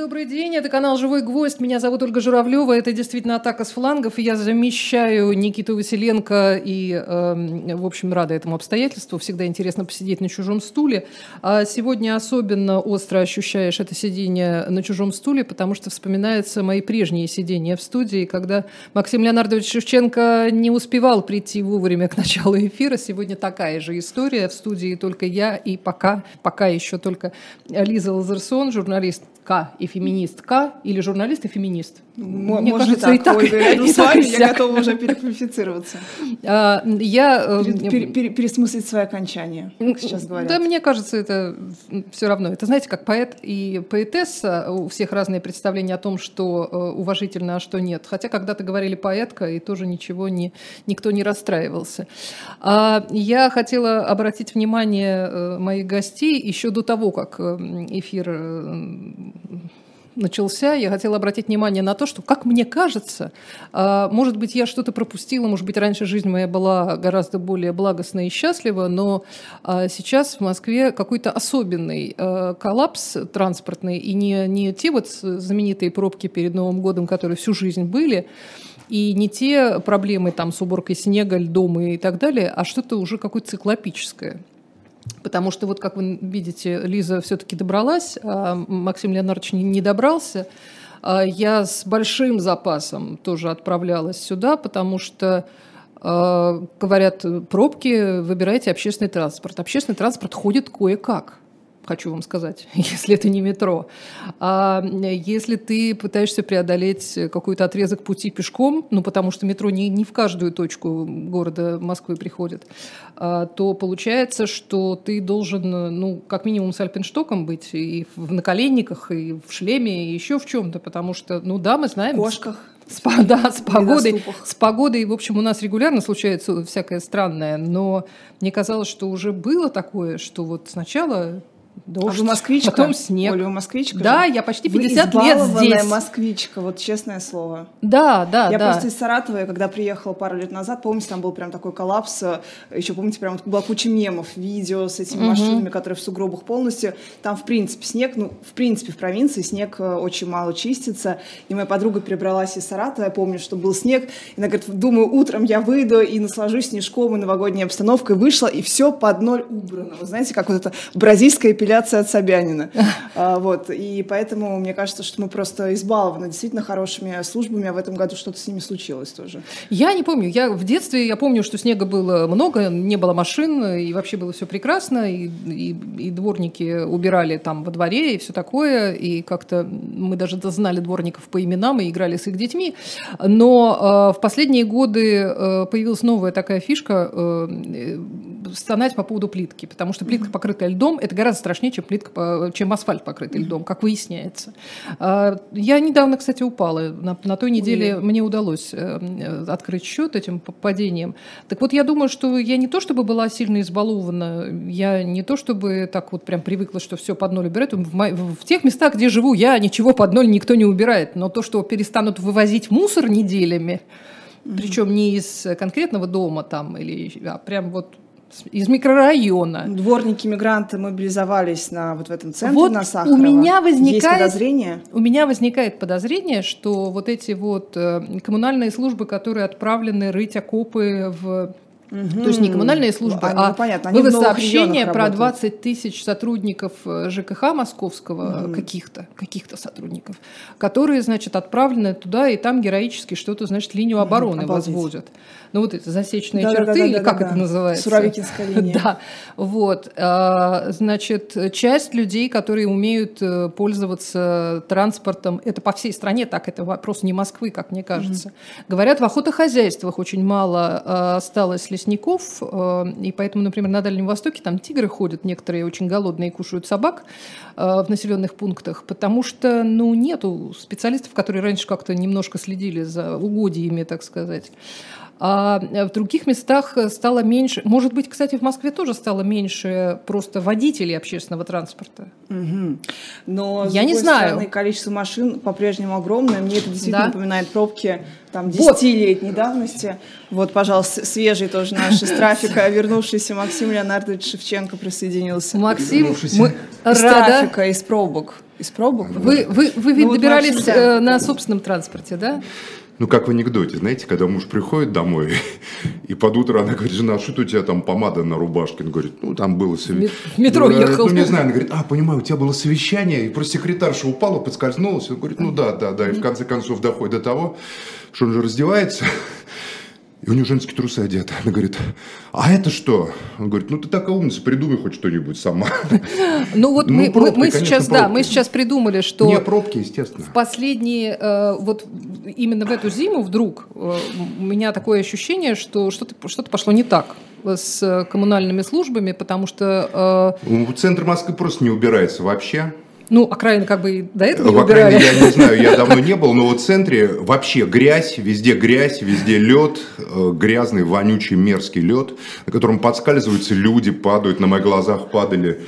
добрый день. Это канал «Живой гвоздь». Меня зовут Ольга Журавлева. Это действительно «Атака с флангов». И я замещаю Никиту Василенко. И, э, в общем, рада этому обстоятельству. Всегда интересно посидеть на чужом стуле. А сегодня особенно остро ощущаешь это сидение на чужом стуле, потому что вспоминаются мои прежние сидения в студии, когда Максим Леонардович Шевченко не успевал прийти вовремя к началу эфира. Сегодня такая же история. В студии только я и пока, пока еще только Лиза Лазерсон, журналист К и феминистка, или журналист и феминист. Мне Может кажется, и так, Ольга, рядом с вами я готова уже переквалифицироваться. А, я... Э, пересмыслить свои окончания, сейчас говорят. Да, мне кажется, это все равно. Это, знаете, как поэт и поэтесса, у всех разные представления о том, что э, уважительно, а что нет. Хотя когда-то говорили поэтка, и тоже ничего не, никто не расстраивался. А, я хотела обратить внимание э, моих гостей еще до того, как эфир начался, я хотела обратить внимание на то, что, как мне кажется, а, может быть, я что-то пропустила, может быть, раньше жизнь моя была гораздо более благостная и счастлива, но а, сейчас в Москве какой-то особенный а, коллапс транспортный, и не, не те вот знаменитые пробки перед Новым годом, которые всю жизнь были, и не те проблемы там с уборкой снега, льдом и так далее, а что-то уже какое-то циклопическое. Потому что, вот как вы видите, Лиза все-таки добралась, а Максим Леонардович не добрался. А я с большим запасом тоже отправлялась сюда, потому что а, говорят, пробки, выбирайте общественный транспорт. Общественный транспорт ходит кое-как хочу вам сказать, если это не метро. А если ты пытаешься преодолеть какой-то отрезок пути пешком, ну потому что метро не, не в каждую точку города Москвы приходит, а, то получается, что ты должен, ну, как минимум с альпинштоком быть и в наколенниках, и в шлеме, и еще в чем-то, потому что, ну да, мы знаем... В кошках. С, да, с погодой, с погодой, в общем, у нас регулярно случается всякое странное, но мне казалось, что уже было такое, что вот сначала Дождь, а вы москвичка? Потом снег. Оля, вы москвичка? Да, же? я почти 50 вы лет здесь. москвичка, вот честное слово. Да, да, я да. Я просто из Саратова, я когда приехала пару лет назад, помните, там был прям такой коллапс, еще помните, прям вот была куча мемов, видео с этими угу. машинами, которые в сугробах полностью. Там, в принципе, снег, ну, в принципе, в провинции снег э, очень мало чистится. И моя подруга перебралась из Саратова, я помню, что был снег. И она говорит, думаю, утром я выйду и наслажусь снежком и новогодней обстановкой. Вышла, и все под ноль убрано. Вы знаете, как вот эта бразильская эпиляция от Собянина. А, вот, и поэтому мне кажется, что мы просто избалованы действительно хорошими службами, а в этом году что-то с ними случилось тоже. Я не помню. Я в детстве, я помню, что снега было много, не было машин, и вообще было все прекрасно, и, и, и дворники убирали там во дворе, и все такое, и как-то мы даже знали дворников по именам и играли с их детьми. Но э, в последние годы э, появилась новая такая фишка э, стонать по поводу плитки, потому что плитка, покрытая льдом, это гораздо страшнее, чем плитка, чем асфальт покрытый льдом, как выясняется. А, я недавно, кстати, упала. На, на той неделе Ой. мне удалось э, открыть счет этим падением. Так вот, я думаю, что я не то чтобы была сильно избалована, я не то чтобы так вот прям привыкла, что все под ноль убирают. В, в тех местах, где живу, я ничего под ноль никто не убирает. Но то, что перестанут вывозить мусор неделями, mm-hmm. причем не из конкретного дома там, или, а прям вот из микрорайона. Дворники мигранты мобилизовались на вот в этом центре вот на Сахарова. У меня возникает Есть подозрение. У меня возникает подозрение, что вот эти вот э, коммунальные службы, которые отправлены рыть окопы в Угу. То есть не коммунальные службы, они, а ну, понятно, было сообщение про 20 тысяч сотрудников э, ЖКХ московского, угу. каких-то, каких-то сотрудников, которые, значит, отправлены туда, и там героически что-то, значит, линию обороны угу, возводят. Ну вот эти засечные да, черты, да, да, или да, как да, это да. называется? Суровикинская линия. Да, вот. А, значит, часть людей, которые умеют э, пользоваться транспортом, это по всей стране так, это вопрос не Москвы, как мне кажется. Угу. Говорят, в охотохозяйствах очень мало а, осталось лесников, э, и поэтому, например, на Дальнем Востоке там тигры ходят, некоторые очень голодные кушают собак э, в населенных пунктах, потому что, ну, нету специалистов, которые раньше как-то немножко следили за угодьями, так сказать. а в других местах стало меньше. Может быть, кстати, в Москве тоже стало меньше просто водителей общественного транспорта. Угу. Но, Я не знаю. Стороны, количество машин по-прежнему огромное. Мне это действительно Да. напоминает пробки там Вот. 10-летней давности. Вот, пожалуйста, свежий тоже наш из трафика, вернувшийся Максим Леонардович Шевченко присоединился. Максим, мы Из рада. трафика, из пробок. Из пробок? Вы, вы, вы ведь Ну вот, добирались в общем, да. э, на собственном транспорте, да? Ну, как в анекдоте, знаете, когда муж приходит домой, и под утро она говорит, жена, что у тебя там помада на рубашке? Он говорит, ну, там было... сове- ме- в метро Ну, э, ехал. Ну, не знаю, она говорит, а, понимаю, у тебя было совещание, и просто секретарша упала, подскользнулась. Он говорит, ну, да, да, да. И в конце концов доходит до того, что он же раздевается, и у него женские трусы одеты. Она говорит, а это что? Он говорит, ну, ты такая умница, придумай хоть что-нибудь сама. Ну вот Ну, мы, пробки, мы конечно, сейчас, да, пробки. мы сейчас придумали, что Не пробки, естественно. в последние, э, вот именно в эту зиму вдруг э, у меня такое ощущение, что что-то что пошло не так с э, коммунальными службами, потому что, э, Центр Москвы просто не убирается вообще. Ну, окраины как бы и до этого не В окраине убирали. я не знаю, я давно не был, но вот в центре вообще грязь, везде грязь, везде лед, э, грязный, вонючий, мерзкий лед, на котором подскальзываются люди, падают, на моих глазах падали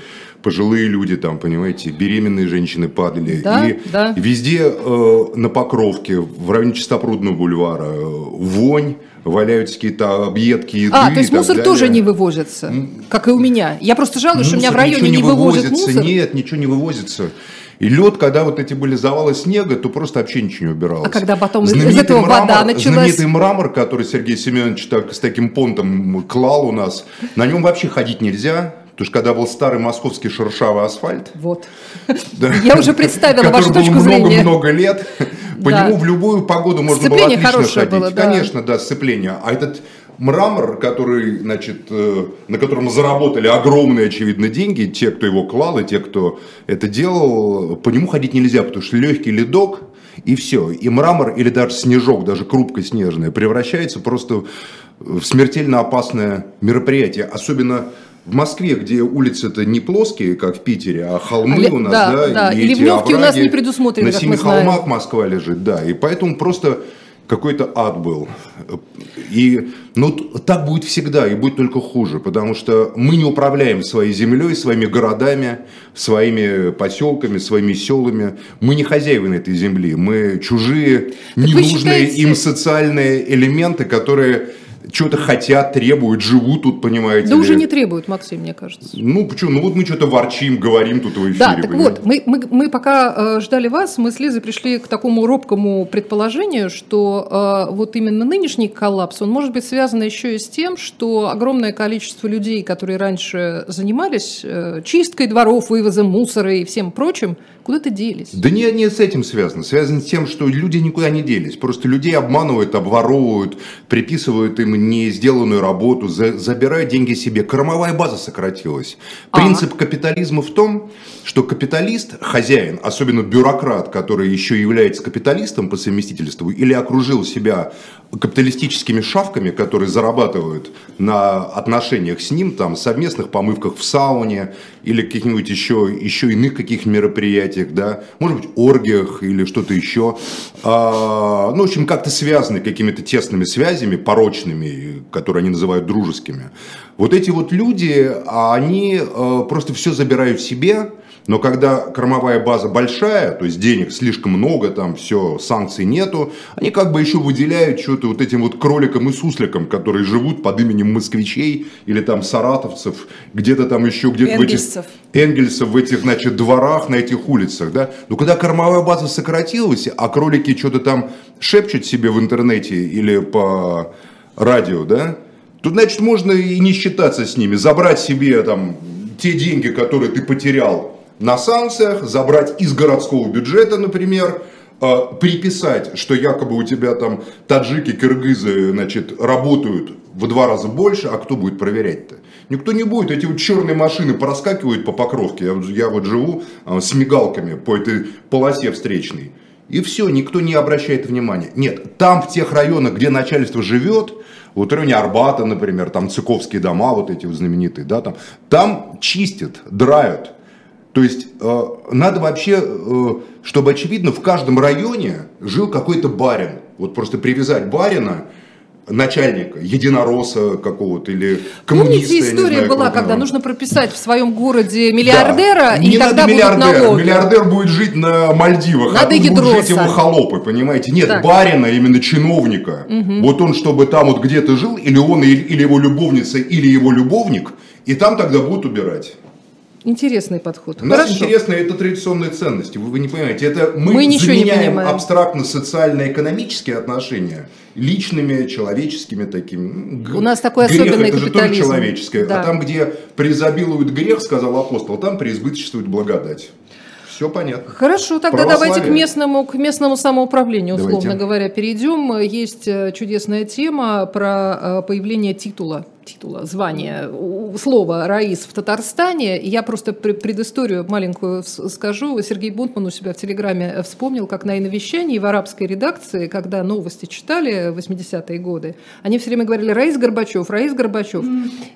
пожилые люди там, понимаете, беременные женщины падали. Да, и да. везде э, на Покровке, в районе Чистопрудного бульвара, э, вонь, валяются какие-то объедки еды А, то есть мусор далее. тоже не вывозится, как и у меня. Я просто жалуюсь, что у меня в Мусор, районе ничего не вывозят вывозится, мусор. Нет, ничего не вывозится. И лед, когда вот эти были завалы снега, то просто вообще ничего не убиралось. А когда потом из Знаменитый этого вода мрамор- началась? Знаменитый мрамор, который Сергей Семенович так, с таким понтом клал у нас, на нем вообще ходить нельзя. Потому что когда был старый московский шершавый асфальт, Вот. да, Я уже представила вашу точку зрения. много-много лет, по Да. нему в любую погоду можно было Сцепление отлично хорошее ходить. было, да. Конечно, да, сцепление. А этот мрамор, который, значит, э, на котором заработали огромные, очевидно, деньги, те, кто его клал, и те, кто это делал, по нему ходить нельзя, потому что легкий ледок, и все. И мрамор или даже снежок, даже крупка снежная, превращается просто в смертельно опасное мероприятие. Особенно в Москве, где улицы-то не плоские, как в Питере, а холмы А у нас, да, да, да, и эти ливневки у нас овраги. не предусмотрены, На семи холмах Москва лежит, да, и поэтому просто какой-то ад был. И ну, так будет всегда, и будет только хуже, потому что мы не управляем своей землей, своими городами, своими поселками, своими селами. Мы не хозяева на этой земли, мы чужие, вы ненужные считаете- им социальные элементы, которые что-то хотят, требуют, живут тут, понимаете Да ли. уже не требуют, Максим, мне кажется. Ну, почему? Ну, вот мы что-то ворчим, говорим тут в эфире. Да, так понимаете? вот, мы, мы, мы пока э, ждали вас, мы с Лизой пришли к такому робкому предположению, что э, вот именно нынешний коллапс, он может быть связан еще и с тем, что огромное количество людей, которые раньше занимались э, чисткой дворов, вывозом мусора и всем прочим, куда-то делись. Да не, не с этим связано. Связано с тем, что люди никуда не делись. Просто людей обманывают, обворовывают, приписывают им не сделанную работу, за- забирают деньги себе. Кормовая база сократилась. А. Принцип капитализма в том, что капиталист, хозяин, особенно бюрократ, который еще является капиталистом по совместительству, или окружил себя капиталистическими шавками, которые зарабатывают на отношениях с ним, там, совместных помывках в сауне или каких-нибудь еще, еще иных каких мероприятиях, да, может быть, оргиях или что-то еще. А, ну, в общем, как-то связаны какими-то тесными связями, порочными, которые они называют дружескими. Вот эти вот люди, а они э, просто все забирают себе, но когда кормовая база большая, то есть денег слишком много, там все, санкций нету, они как бы еще выделяют что-то вот этим вот кроликам и сусликам, которые живут под именем москвичей или там саратовцев, где-то там еще где-то в этих... Энгельсов. В этих, значит, дворах, на этих улицах, да. Но когда кормовая база сократилась, а кролики что-то там шепчут себе в интернете или по радио, да, то, значит, можно и не считаться с ними, забрать себе там те деньги, которые ты потерял на санкциях, забрать из городского бюджета, например, э, приписать, что якобы у тебя там таджики, киргизы, значит, работают в два раза больше, а кто будет проверять-то? Никто не будет. Эти вот черные машины проскакивают по покровке. Я, я вот живу а, с мигалками по этой полосе встречной. И все, никто не обращает внимания. Нет, там в тех районах, где начальство живет, вот в районе Арбата, например, там цыковские дома, вот эти вот знаменитые, да, там, там чистят, драют. То есть э, надо вообще, э, чтобы очевидно, в каждом районе жил какой-то барин. Вот просто привязать барина начальника, единоросса какого-то или коммуниста. Помните, история знаю, была, когда нужно прописать в своем городе миллиардера, Да. и не тогда надо будут миллиардера. налоги. Миллиардер будет жить на Мальдивах, Надо а тут будут жить его холопы, понимаете? Нет, Так. барина, именно чиновника. Вот он, чтобы там вот где-то жил, или он, или его любовница, или его любовник, и там тогда будут убирать. Интересный подход. У нас Хорошо. интересно, это традиционные ценности, вы, вы не понимаете. Это мы, Мы заменяем абстрактно-социально-экономические отношения личными, человеческими такими. У нас такой грех особенный это же тоже капитализм. человеческое. Да. А там, где преизобилует грех, сказал апостол, там преизбыточествует благодать. Все понятно. Хорошо, тогда давайте к местному, к местному самоуправлению, условно Давайте. говоря, перейдем. Есть э, чудесная тема про э, появление титула, титула, звания, слова «раис» в Татарстане. И Я просто пр- предысторию маленькую скажу. Сергей Бунтман у себя в Телеграме э, вспомнил, как на иновещании в арабской редакции, когда новости читали в 80-е годы, они все время говорили «Раис Горбачев, Раис Горбачев».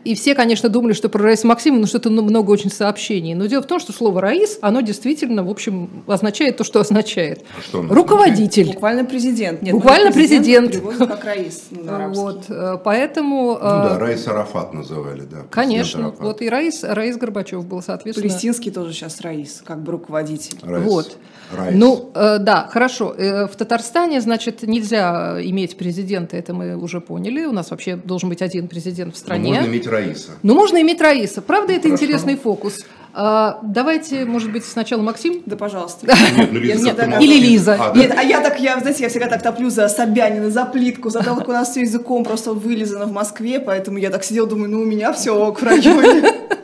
И все, конечно, думали, что про Раис Максимовну ну, что-то ну, много очень сообщений. Но дело в том, что слово «Раис», оно действительно, в общем, означает то, что означает. А что Руководитель. Буквально президент. Нет, Буквально ну, президент. президент. Как Раис ну. Вот, э, поэтому, Ну да, э, Раис Арафат называли, да. конечно, Арафат. вот и Раис, Раис Горбачев был, соответственно. Палестинский тоже сейчас Раис, как бы руководитель. Раис. Вот. Раис. Ну, э, да, хорошо. Э, в Татарстане, значит, нельзя иметь президента, это мы уже поняли. У нас вообще должен быть один президент в Ну, стране. Можно иметь Раиса. Но можно иметь Раиса. Правда, это Хорошо. интересный фокус. А, давайте, может быть, сначала Максим? Да, пожалуйста. Нет, ну Лиза всегда молчит. Или Лиза. А, да? Нет, а я так, я, знаете, я всегда так топлю за Собянина, за плитку, за то, как у нас все языком просто вылизано в Москве, поэтому я так сидела, думаю, ну у меня все ок в районе.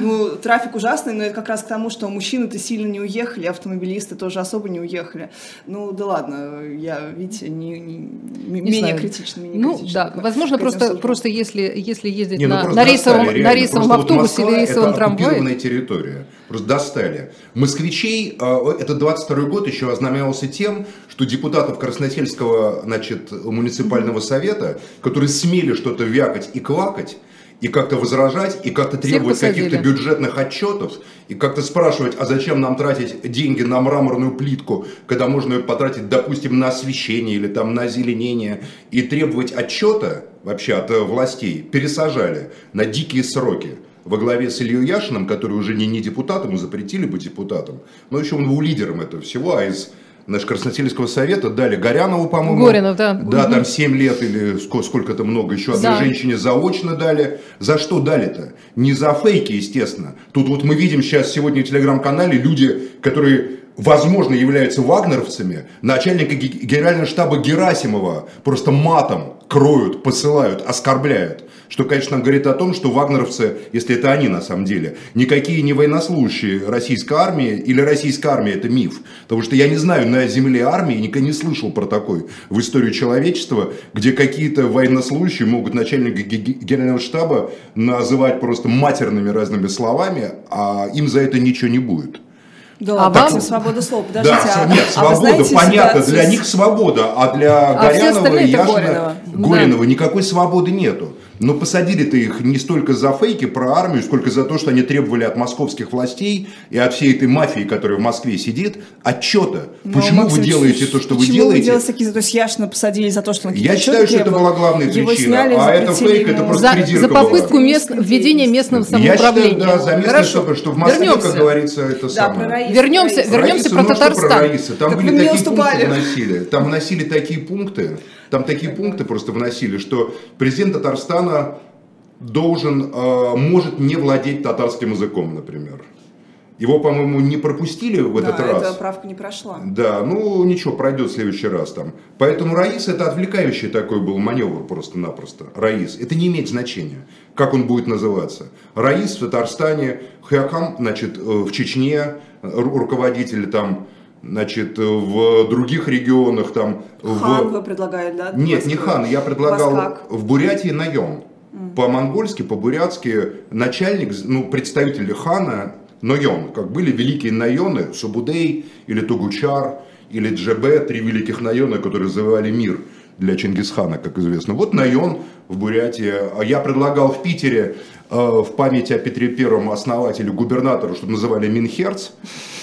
Ну, трафик ужасный, но это как раз к тому, что мужчины-то сильно не уехали, автомобилисты тоже особо не уехали. Ну, да ладно, я, видите, не, не- Не менее знаю. критична, менее Ну критична да, возможно, просто, службам. просто если, если ездить Не, ну на, на рейсовом, достали, на рейсовом Просто вот автобусе Москва или рейсовом это трамвае. оккупированная территория. Просто достали. Москвичей, э, этот 22 год еще ознаменовался тем, что депутатов Красносельского значит, муниципального совета, которые смели что-то вякать и квакать, и как-то возражать, и как-то требовать каких-то бюджетных отчетов, и как-то спрашивать, а зачем нам тратить деньги на мраморную плитку, когда можно ее потратить, допустим, на освещение или там на озеленение, и требовать отчета вообще от э, властей, пересажали на дикие сроки во главе с Ильей Яшиным, который уже не, не депутат, ему запретили быть депутатом, но еще он был лидером этого всего, а из Наш Красносельского совета дали Горянову, по-моему. Горинов, да. Да, там 7 лет или ско- сколько-то много. Еще одной Да. женщине заочно дали. За что дали-то? Не за фейки, естественно. Тут вот мы видим сейчас сегодня в телеграм-канале люди, которые возможно являются вагнеровцами, начальника ге- генерального штаба Герасимова просто матом кроют, посылают, оскорбляют. Что, конечно, говорит о том, что вагнеровцы, если это они на самом деле, никакие не военнослужащие российской армии или российская армия это миф. Потому что я не знаю на земле армии, никогда не слышал про такой в истории человечества, где какие-то военнослужащие могут начальника ге- ге- генерального штаба называть просто матерными разными словами, а им за это ничего не будет. Да А ладно, вам- так, свобода слова. Подождите, да, а, нет, а вы свобода, знаете понятно, ситуацию для них свобода, а для А Горянова Яшина, Горинова. Горинова никакой свободы нету. Но посадили-то их не столько за фейки про армию, сколько за то, что они требовали от московских властей и от всей этой мафии, которая в Москве сидит, отчета. Ну, Почему вы Максим, делаете то, что вы почему делаете? Вы делаете такие, то есть Яшина посадили за то, что он Я считаю, что это была главная Его причина, сняли, а это фейк, это просто За, придирка за попытку была. мест, введения местного Я считаю, самоуправления. да, за местное самоуправление, что в Москве, Вернемся. как говорится, это Да, самое. про. Вернемся- Раису. вернемся Раиса, про ну, что Татарстан. Про Раиса? Там Так были вы такие уступали. пункты вносили. Там вносили такие пункты, там такие пункты просто вносили, что президент Татарстана должен, э, может не владеть татарским языком, например. Его, по-моему, не пропустили в этот да, раз. эта правка не прошла. Да, ну ничего, пройдет в следующий раз там. Поэтому Раис это отвлекающий такой был маневр просто-напросто. Раис. Это не имеет значения, как он будет называться. Раис в Татарстане, Хакам, значит, э, в Чечне, э, ру- руководители там, значит, в других регионах там. Хан в... вы предлагали, да? Нет, не хан, я предлагал в Бурятии наем. По-монгольски, по-бурятски начальник, ну, представитель хана Нойон, как были великие наены, Субудей или Тугучар, или Джебе, три великих наена, которые завоевали мир для Чингисхана, как известно. Вот Найон в Бурятии. А Я предлагал в Питере в память о Петре Первом основателе, губернатору, чтобы называли Минхерц.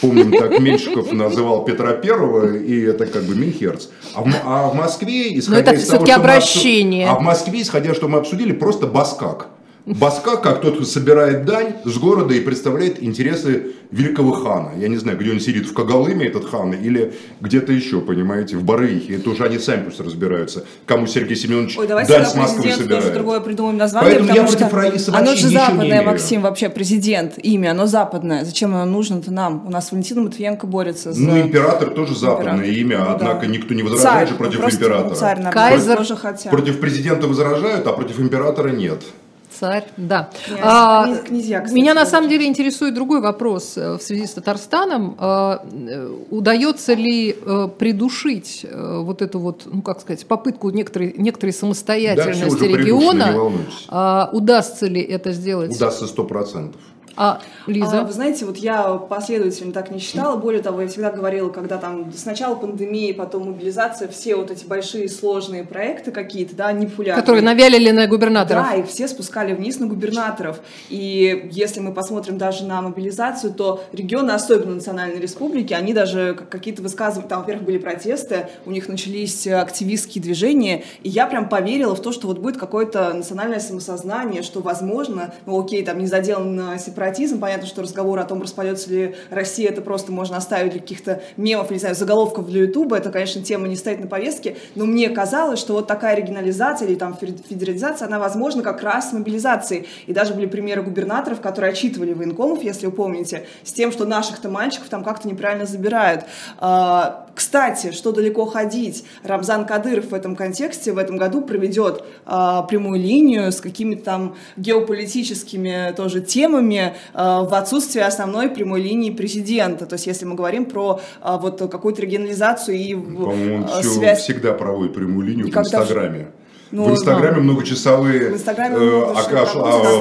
Помним, так Меньшиков называл Петра Первого, и это как бы Минхерц. А в, а в Москве, исходя из того, что обращение. Мы, а в Москве, исходя, что мы обсудили, просто Баскак. Баска, как тот, кто собирает дань с города и представляет интересы великого хана. Я не знаю, где он сидит, в Кагалыме этот хан, или где-то еще, понимаете, в Барыихе. Это уже они сами пусть разбираются, кому Сергей Семенович Ой, даль с Москвы собирает. тоже другое придумаем название, Поэтому я против Раисы Оно же западное, Максим, вообще президент, имя, оно западное. Зачем оно нужно-то нам? У нас Валентина Матвиенко борется за... Ну, император тоже западное император. имя, ну, однако да. никто не возражает царь, же против ну, императора. Царь, Кайзер. Тоже хотят. Против президента возражают, а против императора нет царь, да. Князь, а, князья, кстати, Меня на самом деле интересует другой вопрос э, в связи с Татарстаном. А, э, удается ли э, придушить вот эту вот, ну как сказать, попытку некоторой, некоторой самостоятельности да, региона? А, удастся ли это сделать? Удастся сто процентов. А, Лиза? А, вы знаете, вот я последовательно так не считала. Более того, я всегда говорила, когда там сначала пандемия, потом мобилизация, все вот эти большие сложные проекты какие-то, да, не популярные. Которые навялили на губернаторов. Да, их все спускали вниз на губернаторов. И если мы посмотрим даже на мобилизацию, то регионы, особенно национальные республики, они даже какие-то высказывания, там, во-первых, были протесты, у них начались активистские движения, и я прям поверила в то, что вот будет какое-то национальное самосознание, что возможно, ну окей, там не заделан сепаратизм. Понятно, что разговор о том, распадется ли Россия, это просто можно оставить для каких-то мемов, не знаю, заголовков для Ютуба. Это, конечно, тема не стоит на повестке. Но мне казалось, что вот такая регионализация или там федерализация, она возможна как раз с мобилизацией. И даже были примеры губернаторов, которые отчитывали военкомов, если вы помните, с тем, что наших-то мальчиков там как-то неправильно забирают. А, кстати, что далеко ходить, Рамзан Кадыров в этом контексте в этом году проведет а, прямую линию с какими-то там геополитическими тоже темами, Э, в отсутствие основной прямой линии президента. То есть, если мы говорим про э, вот какую-то регионализацию и По-моему, э, связь... всегда проводит прямую линию в Инстаграме. Ну, в Инстаграме да. многочасовые в Инстаграме э, а, а,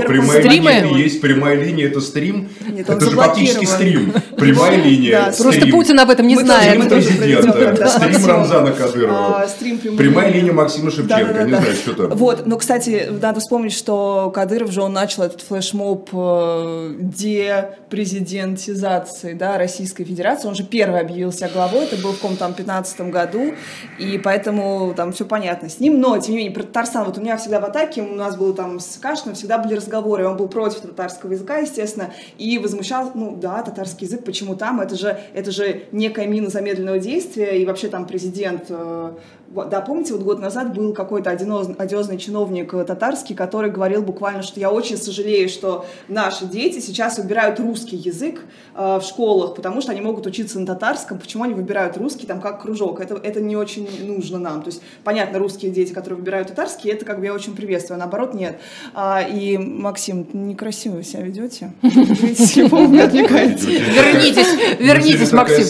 прямая стримы. линия, есть прямая линия, это стрим. Нет, это же фактически стрим. Прямая линия. Да, Просто Путин об этом не Мы знает. Стрим президента, стрим Рамзана Кадырова. А, стрим прямая линия Максима Шевченко, не знаю, что там. Вот, но, кстати, надо вспомнить, что Кадыров же он начал этот флешмоб э, депрезидентизации да, Российской Федерации. Он же первый объявил себя главой, это был в каком-то там 15 году, и поэтому там все понятно с ним. Но, тем не менее, про Татарстан, вот у меня всегда в атаке, у нас было там с Кашиным, всегда были разговоры, он был против татарского языка, естественно, и возмущал, ну да, татарский язык, почему там, это же, это же некая мина замедленного действия, и вообще там президент э, да, помните, вот год назад был какой-то одиозный чиновник э, татарский, который говорил буквально, что я очень сожалею, что наши дети сейчас выбирают русский язык э, в школах, потому что они могут учиться на татарском. Почему они выбирают русский там как кружок? Это, это не очень нужно нам. То есть, понятно, русские дети, которые выбирают татарский, это как бы я очень приветствую, а наоборот нет. А, и, Максим, некрасиво вы себя ведете. Вернитесь, вернитесь, Максим.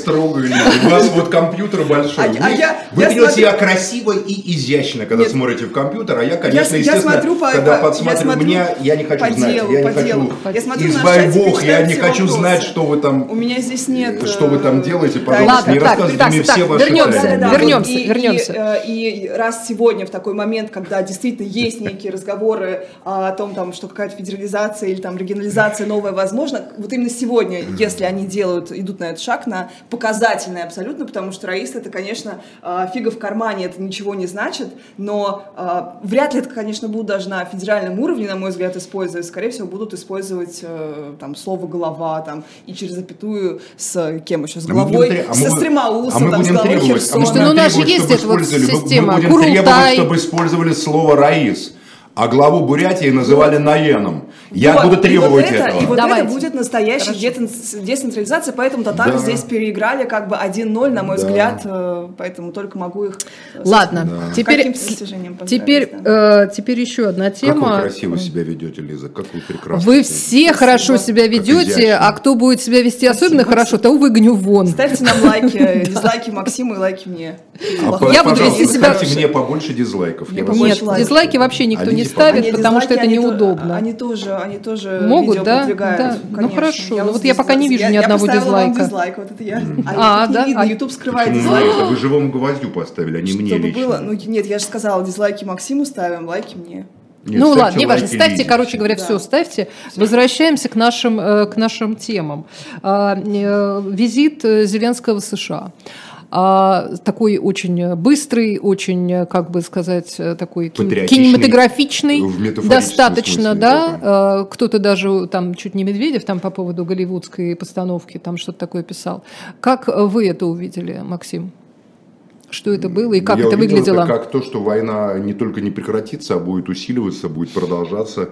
У вас вот компьютер большой. А вы ведете красиво и изящно, когда смотрите в компьютер, а я, конечно, естественно, я смотрю по, когда по, подсматриваю, меня, я не хочу по знать, делу, я не хочу, избавь Бог, я не хочу знать, что вы там, у меня здесь нет, что вы там делаете, пожалуйста, не рассказывайте мне все ваши вернемся, вернемся, вернемся. И, и раз сегодня в такой момент, когда действительно есть некие разговоры о том, там, что какая-то федерализация или там регионализация новая возможна, вот именно сегодня, если они делают, идут на этот шаг, на показательный абсолютно, потому что Раис это, конечно, а, фига в кармане, это ничего не значит, но э, вряд ли это, конечно, будут даже на федеральном уровне, на мой взгляд, использовать. Скорее всего, будут использовать э, там слово «голова» там, и через запятую с кем еще? С а главой, а со Стремаусом, а там, с главой Херсона. Слушайте, ну у нас же есть эта вот система. Мы будем требовать, чтобы использовали слово «раис» а главу Бурятии называли. Наеном. Я вот, буду требовать и вот это, этого. И вот Давайте. это будет настоящая децентрализация, поэтому татары да. здесь переиграли как бы 1-0, на мой да. взгляд, э, поэтому только могу их... Ладно, да. теперь, теперь, да. э, теперь еще одна тема. Как вы красиво себя ведете, Лиза, как вы прекрасно. Вы все Спасибо. хорошо себя ведете, а кто будет себя вести Спасибо. особенно хорошо, того выгоню вон. Ставьте нам лайки, дизлайки Максиму и лайки мне. А, я буду вести себя... Ставьте мне побольше дизлайков. Нет, дизлайки вообще никто не ставит, они потому что это неудобно. Они тоже, они тоже могут, да? да. Ну хорошо. ну вот я пока не вижу ни одного дизлайка. дизлайк, вот это я. А, да? А YouTube скрывает дизлайк. Вы живому гвоздю поставили, а не мне лично. было, ну нет, я же сказала, дизлайки Максиму ставим, лайки мне. Нет, ну ладно, не важно. Ставьте, видите. короче говоря, да. все, ставьте. Возвращаемся к нашим, э, к нашим темам. А, э, визит Зеленского в США а, такой очень быстрый, очень, как бы сказать, такой кинематографичный, достаточно, смысле, да. да. Кто-то даже там чуть не Медведев там по поводу голливудской постановки там что-то такое писал. Как вы это увидели, Максим? Что это было и как Я это выглядело? Это как то, что война не только не прекратится, а будет усиливаться, будет продолжаться.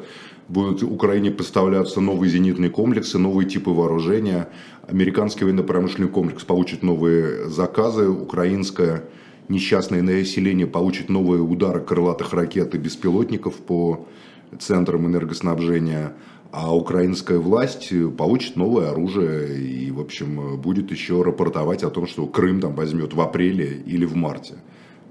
Будут Украине поставляться новые зенитные комплексы, новые типы вооружения. Американский военно-промышленный комплекс получит новые заказы. Украинское несчастное население получит новые удары крылатых ракет и беспилотников по центрам энергоснабжения а украинская власть получит новое оружие и, в общем, будет еще рапортовать о том, что Крым там возьмет в апреле или в марте.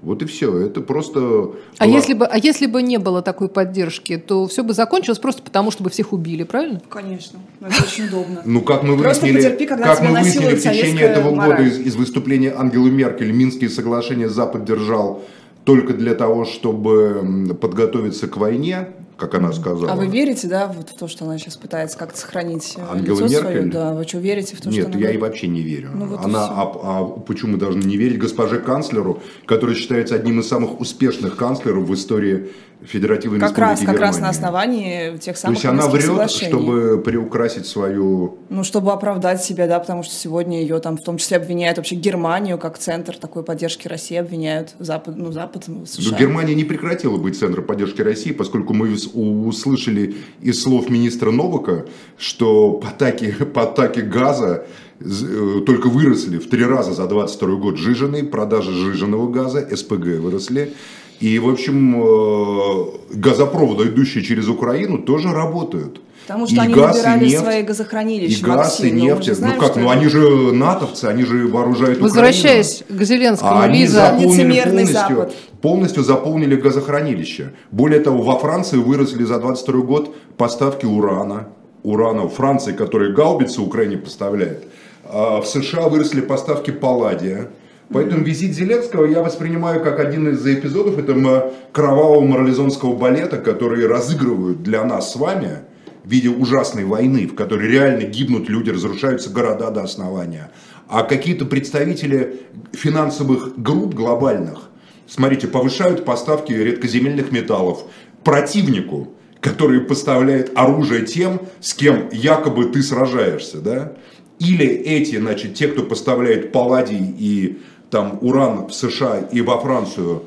Вот и все. Это просто. А если бы, а если бы не было такой поддержки, то все бы закончилось просто потому, чтобы всех убили, правильно? Конечно. Это очень удобно. Ну как мы выяснили, как мы выяснили в течение этого года из, из выступления Ангелы Меркель, Минские соглашения Запад держал только для того, чтобы подготовиться к войне, как она сказала. А вы верите, да, вот в то, что она сейчас пытается как-то сохранить э, Ангела лицо Меркель? свое? Да, вы что, верите в то, Нет, что она я ей вообще не верю. Ну, вот она, а, а почему мы должны не верить госпоже канцлеру, который считается одним из самых успешных канцлеров в истории Федеративной как Республики раз, Германии. Как раз на основании тех самых То есть она врет, чтобы приукрасить свою... Ну, чтобы оправдать себя, да, потому что сегодня ее там в том числе обвиняют вообще Германию как центр такой поддержки России, обвиняют Запад, ну, Запад, ну, США. Но Германия не прекратила быть центром поддержки России, поскольку мы услышали из слов министра Новака, что потаки, потаки газа э, только выросли в три раза за 22 год жиженый, продажи жиженного газа, СПГ выросли. И, в общем, э, газопроводы, идущие через Украину, тоже работают. Потому что и они газ, набирали и нефть, свои газохранилища. И газ, и нефть. Знаем, ну как, ну они же натовцы, они же вооружают Возвращаясь Украину. к Зеленскому, а Лиза. Они заполнили полностью, Запад. полностью заполнили газохранилища. Более того, во Франции выросли за 22 год поставки урана. Урана в Франции, который гаубицы Украине поставляет. А в США выросли поставки палладия. Поэтому визит Зеленского я воспринимаю как один из эпизодов этого кровавого морализонского балета, который разыгрывают для нас с вами в виде ужасной войны, в которой реально гибнут люди, разрушаются города до основания. А какие-то представители финансовых групп глобальных, смотрите, повышают поставки редкоземельных металлов противнику, который поставляет оружие тем, с кем якобы ты сражаешься, да? Или эти, значит, те, кто поставляет палладий и там уран в США и во Францию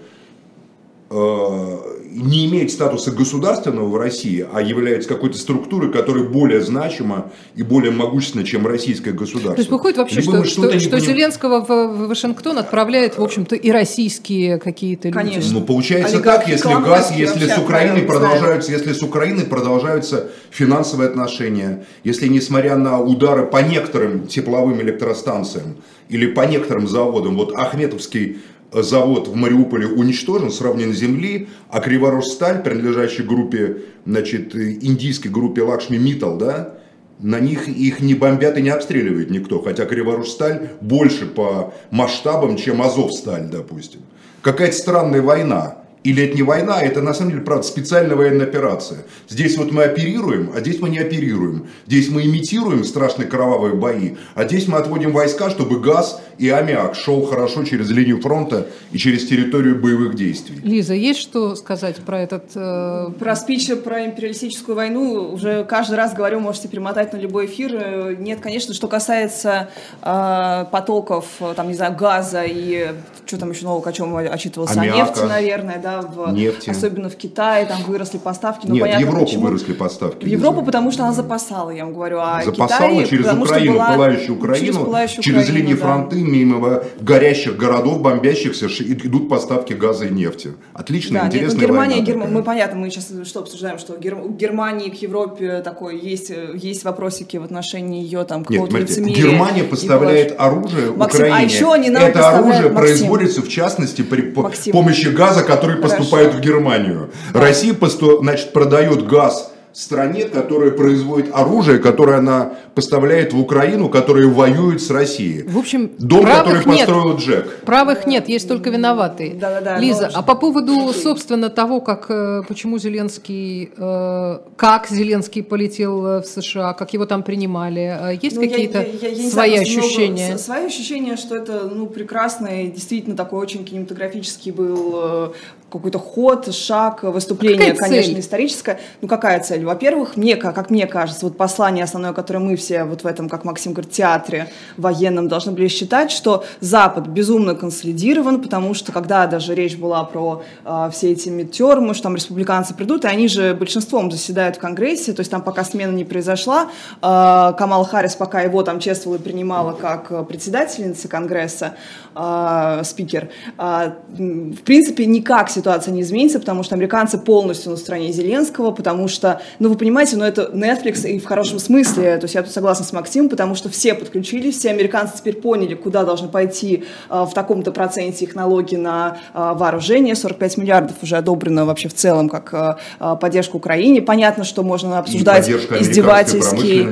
э, не имеет статуса государственного в России, а является какой-то структурой, которая более значима и более могущественна, чем российское государство. То есть выходит вообще, Либо что, что, что Зеленского в, в Вашингтон отправляет, в общем-то, и российские какие-то люди. Конечно. Ну, получается Олигархи, так, если газ, если с Украиной продолжаются, если с Украиной продолжаются финансовые отношения, если несмотря на удары по некоторым тепловым электростанциям или по некоторым заводам, вот Ахметовский завод в Мариуполе уничтожен, сравнен с земли, а Криворожсталь, принадлежащий группе, значит, индийской группе Лакшми Митал, да, на них их не бомбят и не обстреливает никто, хотя Криворожсталь больше по масштабам, чем Азовсталь, допустим. Какая-то странная война. Или это не война, это на самом деле, правда, специальная военная операция. Здесь вот мы оперируем, а здесь мы не оперируем. Здесь мы имитируем страшные кровавые бои, а здесь мы отводим войска, чтобы газ и аммиак шел хорошо через линию фронта и через территорию боевых действий. Лиза, есть что сказать про этот... Э... Про спич про империалистическую войну уже каждый раз говорю, можете перемотать на любой эфир. Э, нет, конечно, что касается э, потоков, там, не знаю, газа и что там еще нового, о чем отчитывался, Аммиака. нефти, наверное, да, в, Нефти. особенно в Китае, там выросли поставки. Ну, Нет, понятно, в Европу почему. выросли поставки. В Европу, потому что она запасала, я вам говорю. А запасала Китай, через Украину, была, пылающую Украину, через, пылающую через Украину, линии да. фронты, мимо горящих городов, бомбящихся, идут поставки газа и нефти. Отлично, да, интересная нет, ну, Германия, война Герм... мы понятно, мы сейчас что обсуждаем, что у Германии к Европе такой есть, есть вопросики в отношении ее там какого-то Нет, смотрите, Германия поставляет оружие Максим, а Украине. А еще не нам Это оружие Максим. Производится в частности при Максим. помощи газа, который Хорошо. поступает в Германию. Да. Россия посту, значит, продает газ стране, которая производит оружие, которое она поставляет в Украину, которая воюет с Россией. В общем, Дом, который нет. построил Джек. Правых нет, есть только виноватые. Да-да-да, Лиза, но- а по поводу, собственно, того, как, э, почему Зеленский, э, как Зеленский полетел э, в США, как его там принимали, есть Ну, какие-то я- я- свои знаю, много- ощущения? Свои ощущения, что это ну, прекрасный, действительно такой очень кинематографический был какой-то ход, шаг, выступление, Какая конечно, цель? историческое. Ну, какая цель? Во-первых, мне, как, мне кажется, вот послание основное, которое мы все вот в этом, как Максим говорит, театре военном должны были считать, что Запад безумно консолидирован, потому что когда даже речь была про э, все эти мидтермы, что там республиканцы придут, и они же большинством заседают в Конгрессе, то есть там пока смена не произошла, э, Камал Харрис пока его там чествовала и принимала как председательница Конгресса, э, спикер, э, в принципе, никак ситуация не изменится, потому что американцы полностью на стороне Зеленского, потому что, ну, вы понимаете, ну, это Netflix и в хорошем смысле, то есть я тут согласна с Максимом, потому что все подключились, все американцы теперь поняли, куда должны пойти э, в таком-то проценте их налоги на э, вооружение, 45 миллиардов уже одобрено вообще в целом как э, э, поддержка Украине. Понятно, что можно обсуждать издевательский,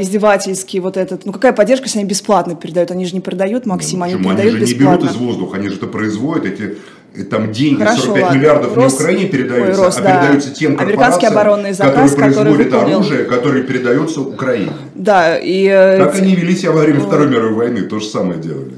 издевательский вот этот, ну какая поддержка, если они бесплатно передают, они же не продают, Максим, они Почему? передают же не бесплатно. берут из воздуха, они же это производят, эти там деньги, Хорошо, 45 ладно. миллиардов Рос- не Украине передаются, Ой, Рос, а да. передаются тем корпорациям, оборонный заказ, которые который производят выполнил- оружие, которое передается Украине. Да, и э, Так они вели себя во время Второй мировой войны, то же самое делали.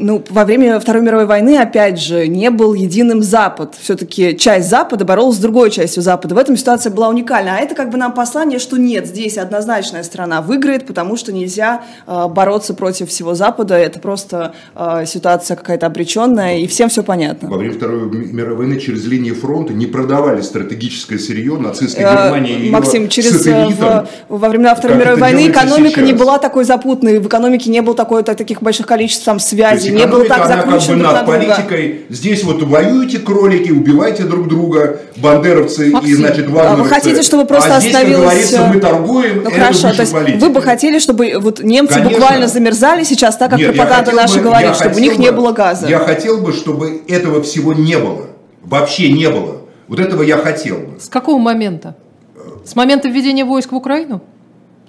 Ну, во время Второй мировой войны, опять же, не был единым Запад. Все-таки часть Запада боролась с другой частью Запада. В этом ситуация была уникальна. А это как бы нам послание, что нет, здесь однозначная страна выиграет, потому что нельзя э, бороться против всего Запада. Это просто э, ситуация какая-то обреченная, и всем все понятно. Во время Второй ми- мировой войны через линии фронта не продавали стратегическое сырье нацистской Э, Германии и ее Максим, через э, в- во времена Второй мировой войны экономика не сейчас. была такой запутанной, в экономике не было такой, так- таких больших количеств там связей, не было экономика, так она как бы над политикой. Здесь вот воюете кролики, убивайте друг друга, бандеровцы Максим, и, значит, а вагнеровцы. вы хотите, чтобы просто а здесь, остановилось, как говорится, мы торгуем, Ну это хорошо, то есть политики. вы бы хотели, чтобы вот немцы Конечно. буквально замерзали сейчас, так как Нет, пропаганда наша бы- говорит, чтобы у них не бы- было газа. Я хотел бы, чтобы этого всего не было. Вообще не было. Вот этого я хотел бы. С какого момента? С момента введения войск в Украину?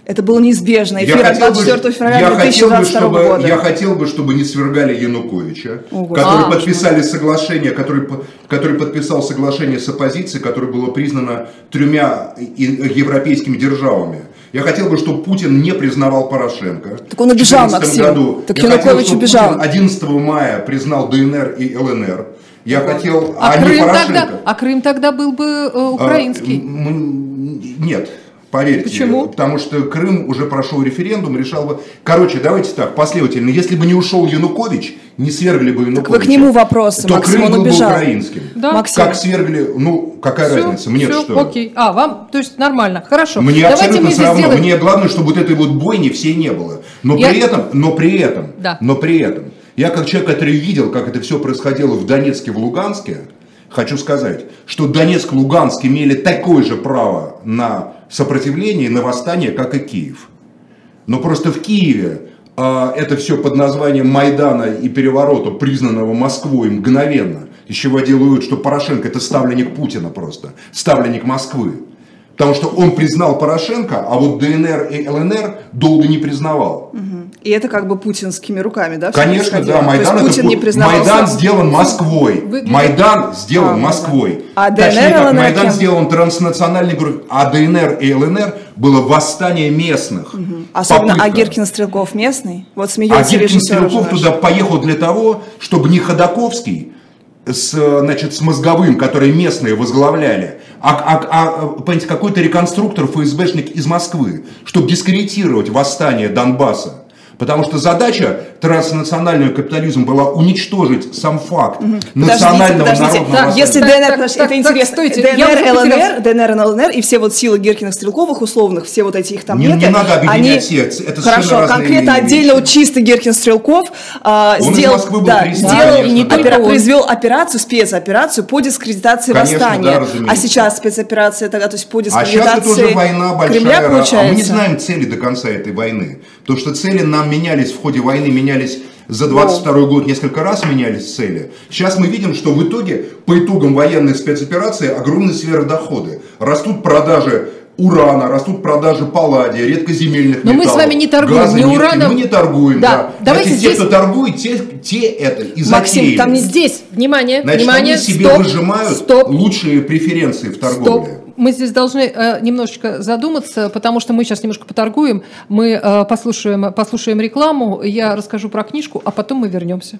Это было неизбежно. Я Эфир от хотел бы- 24 февраля я хотел бы, 2022 чтобы, года. Я хотел бы, чтобы не свергали Януковича, О, Господи. который А. подписали соглашение, который, который подписал соглашение с оппозицией, которое было признано тремя европейскими державами. Я хотел бы, чтобы Путин не признавал Порошенко. Так он убежал, В 14 Максим. году. Так Я хотел, Янукович чтобы убежал. Путин 11 мая признал ДНР и ЛНР. Я хотел, А, а, не Крым Порошенко. тогда, а Крым тогда был бы э, А, украинский. м- Нет, поверьте. Почему? Потому что Крым уже прошел референдум, решал бы... Короче, давайте так, последовательно. Если бы не ушел Янукович, не свергли бы Януковича. вы к нему вопросы, то Максим, Крым он был убежал. бы украинским. Да. Максим. Как свергли... Ну, какая Всё, разница? мне всё, что? Окей. А, вам, то есть нормально. Хорошо. Мне Давайте абсолютно все равно. сделаем... Мне главное, чтобы вот этой вот бойни всей не было. Но Я- при этом, но при этом, Да. но при этом, я как человек, который видел, как это все происходило в Донецке, в Луганске, хочу сказать, что Донецк, Луганск имели такое же право на сопротивление, на восстание, как и Киев. Но просто в Киеве а, это все под названием Майдана и переворота, признанного Москвой мгновенно, из чего делают, что Порошенко это ставленник Путина просто, ставленник Москвы. Потому что он признал Порошенко, а вот ДНР и ЛНР долго не признавал. И это как бы путинскими руками, да? Конечно, да, Майдан, То есть Путин это, не Майдан сделан Москвой. Выглядит- Майдан сделан А. Москвой. А Точнее, ДНР, как, ЛНР Майдан кем? сделан транснациональной группой, а ДНР и ЛНР было восстание местных. Особенно Попытка. Агиркин Стрелков местный. Вот А смеется Гиркин режиссер Стрелков туда поехал для того, чтобы не Ходаковский с, значит, с Мозговым, которые местные возглавляли, а, а- а, понимаете, какой-то реконструктор, ФСБшник из Москвы, чтобы дискредитировать восстание Донбасса. Потому что задача транснационального капитализма была уничтожить сам факт национального подождите. народного Так. Если Так, ДНР, так, так, это так, интересно. стойте, ДНР, ЛНР. ДНР, ЛНР и все вот силы Гиркиных Стрелковых условных, все вот эти их там Не- меты, не надо объединять они- все, это Хорошо, конкретно отдельно вот чисто Гиркин Стрелков а, Он из сделал, Москвы был да, президент, сделал конечно, не да. только опера- он. произвел операцию, спецоперацию по дискредитации Конечно, восстания. да, разумеется. а сейчас спецоперация тогда, то есть по А сейчас дискредитации это уже война большая. Кремля, а получается. мы не знаем цели до конца этой войны. Потому что цели нам менялись в ходе войны, менялись за 22 год несколько раз менялись цели. Сейчас мы видим, что в итоге, по итогам военной спецоперации, огромные сверхдоходы. Растут продажи урана, растут продажи палладия, редкоземельных Но металлов. мы с вами не торгуем газа, ни нефти. ураном. Мы не торгуем, Да. да. Давайте Значит, здесь- те, кто торгует, те, те это и Максим, там не- Здесь, внимание, Значит, внимание, они себе стоп, выжимают стоп, лучшие преференции в Стоп. Мы здесь должны э, немножечко задуматься, потому что мы сейчас немножко поторгуем, мы э, послушаем, послушаем рекламу, я расскажу про книжку, а потом мы вернемся.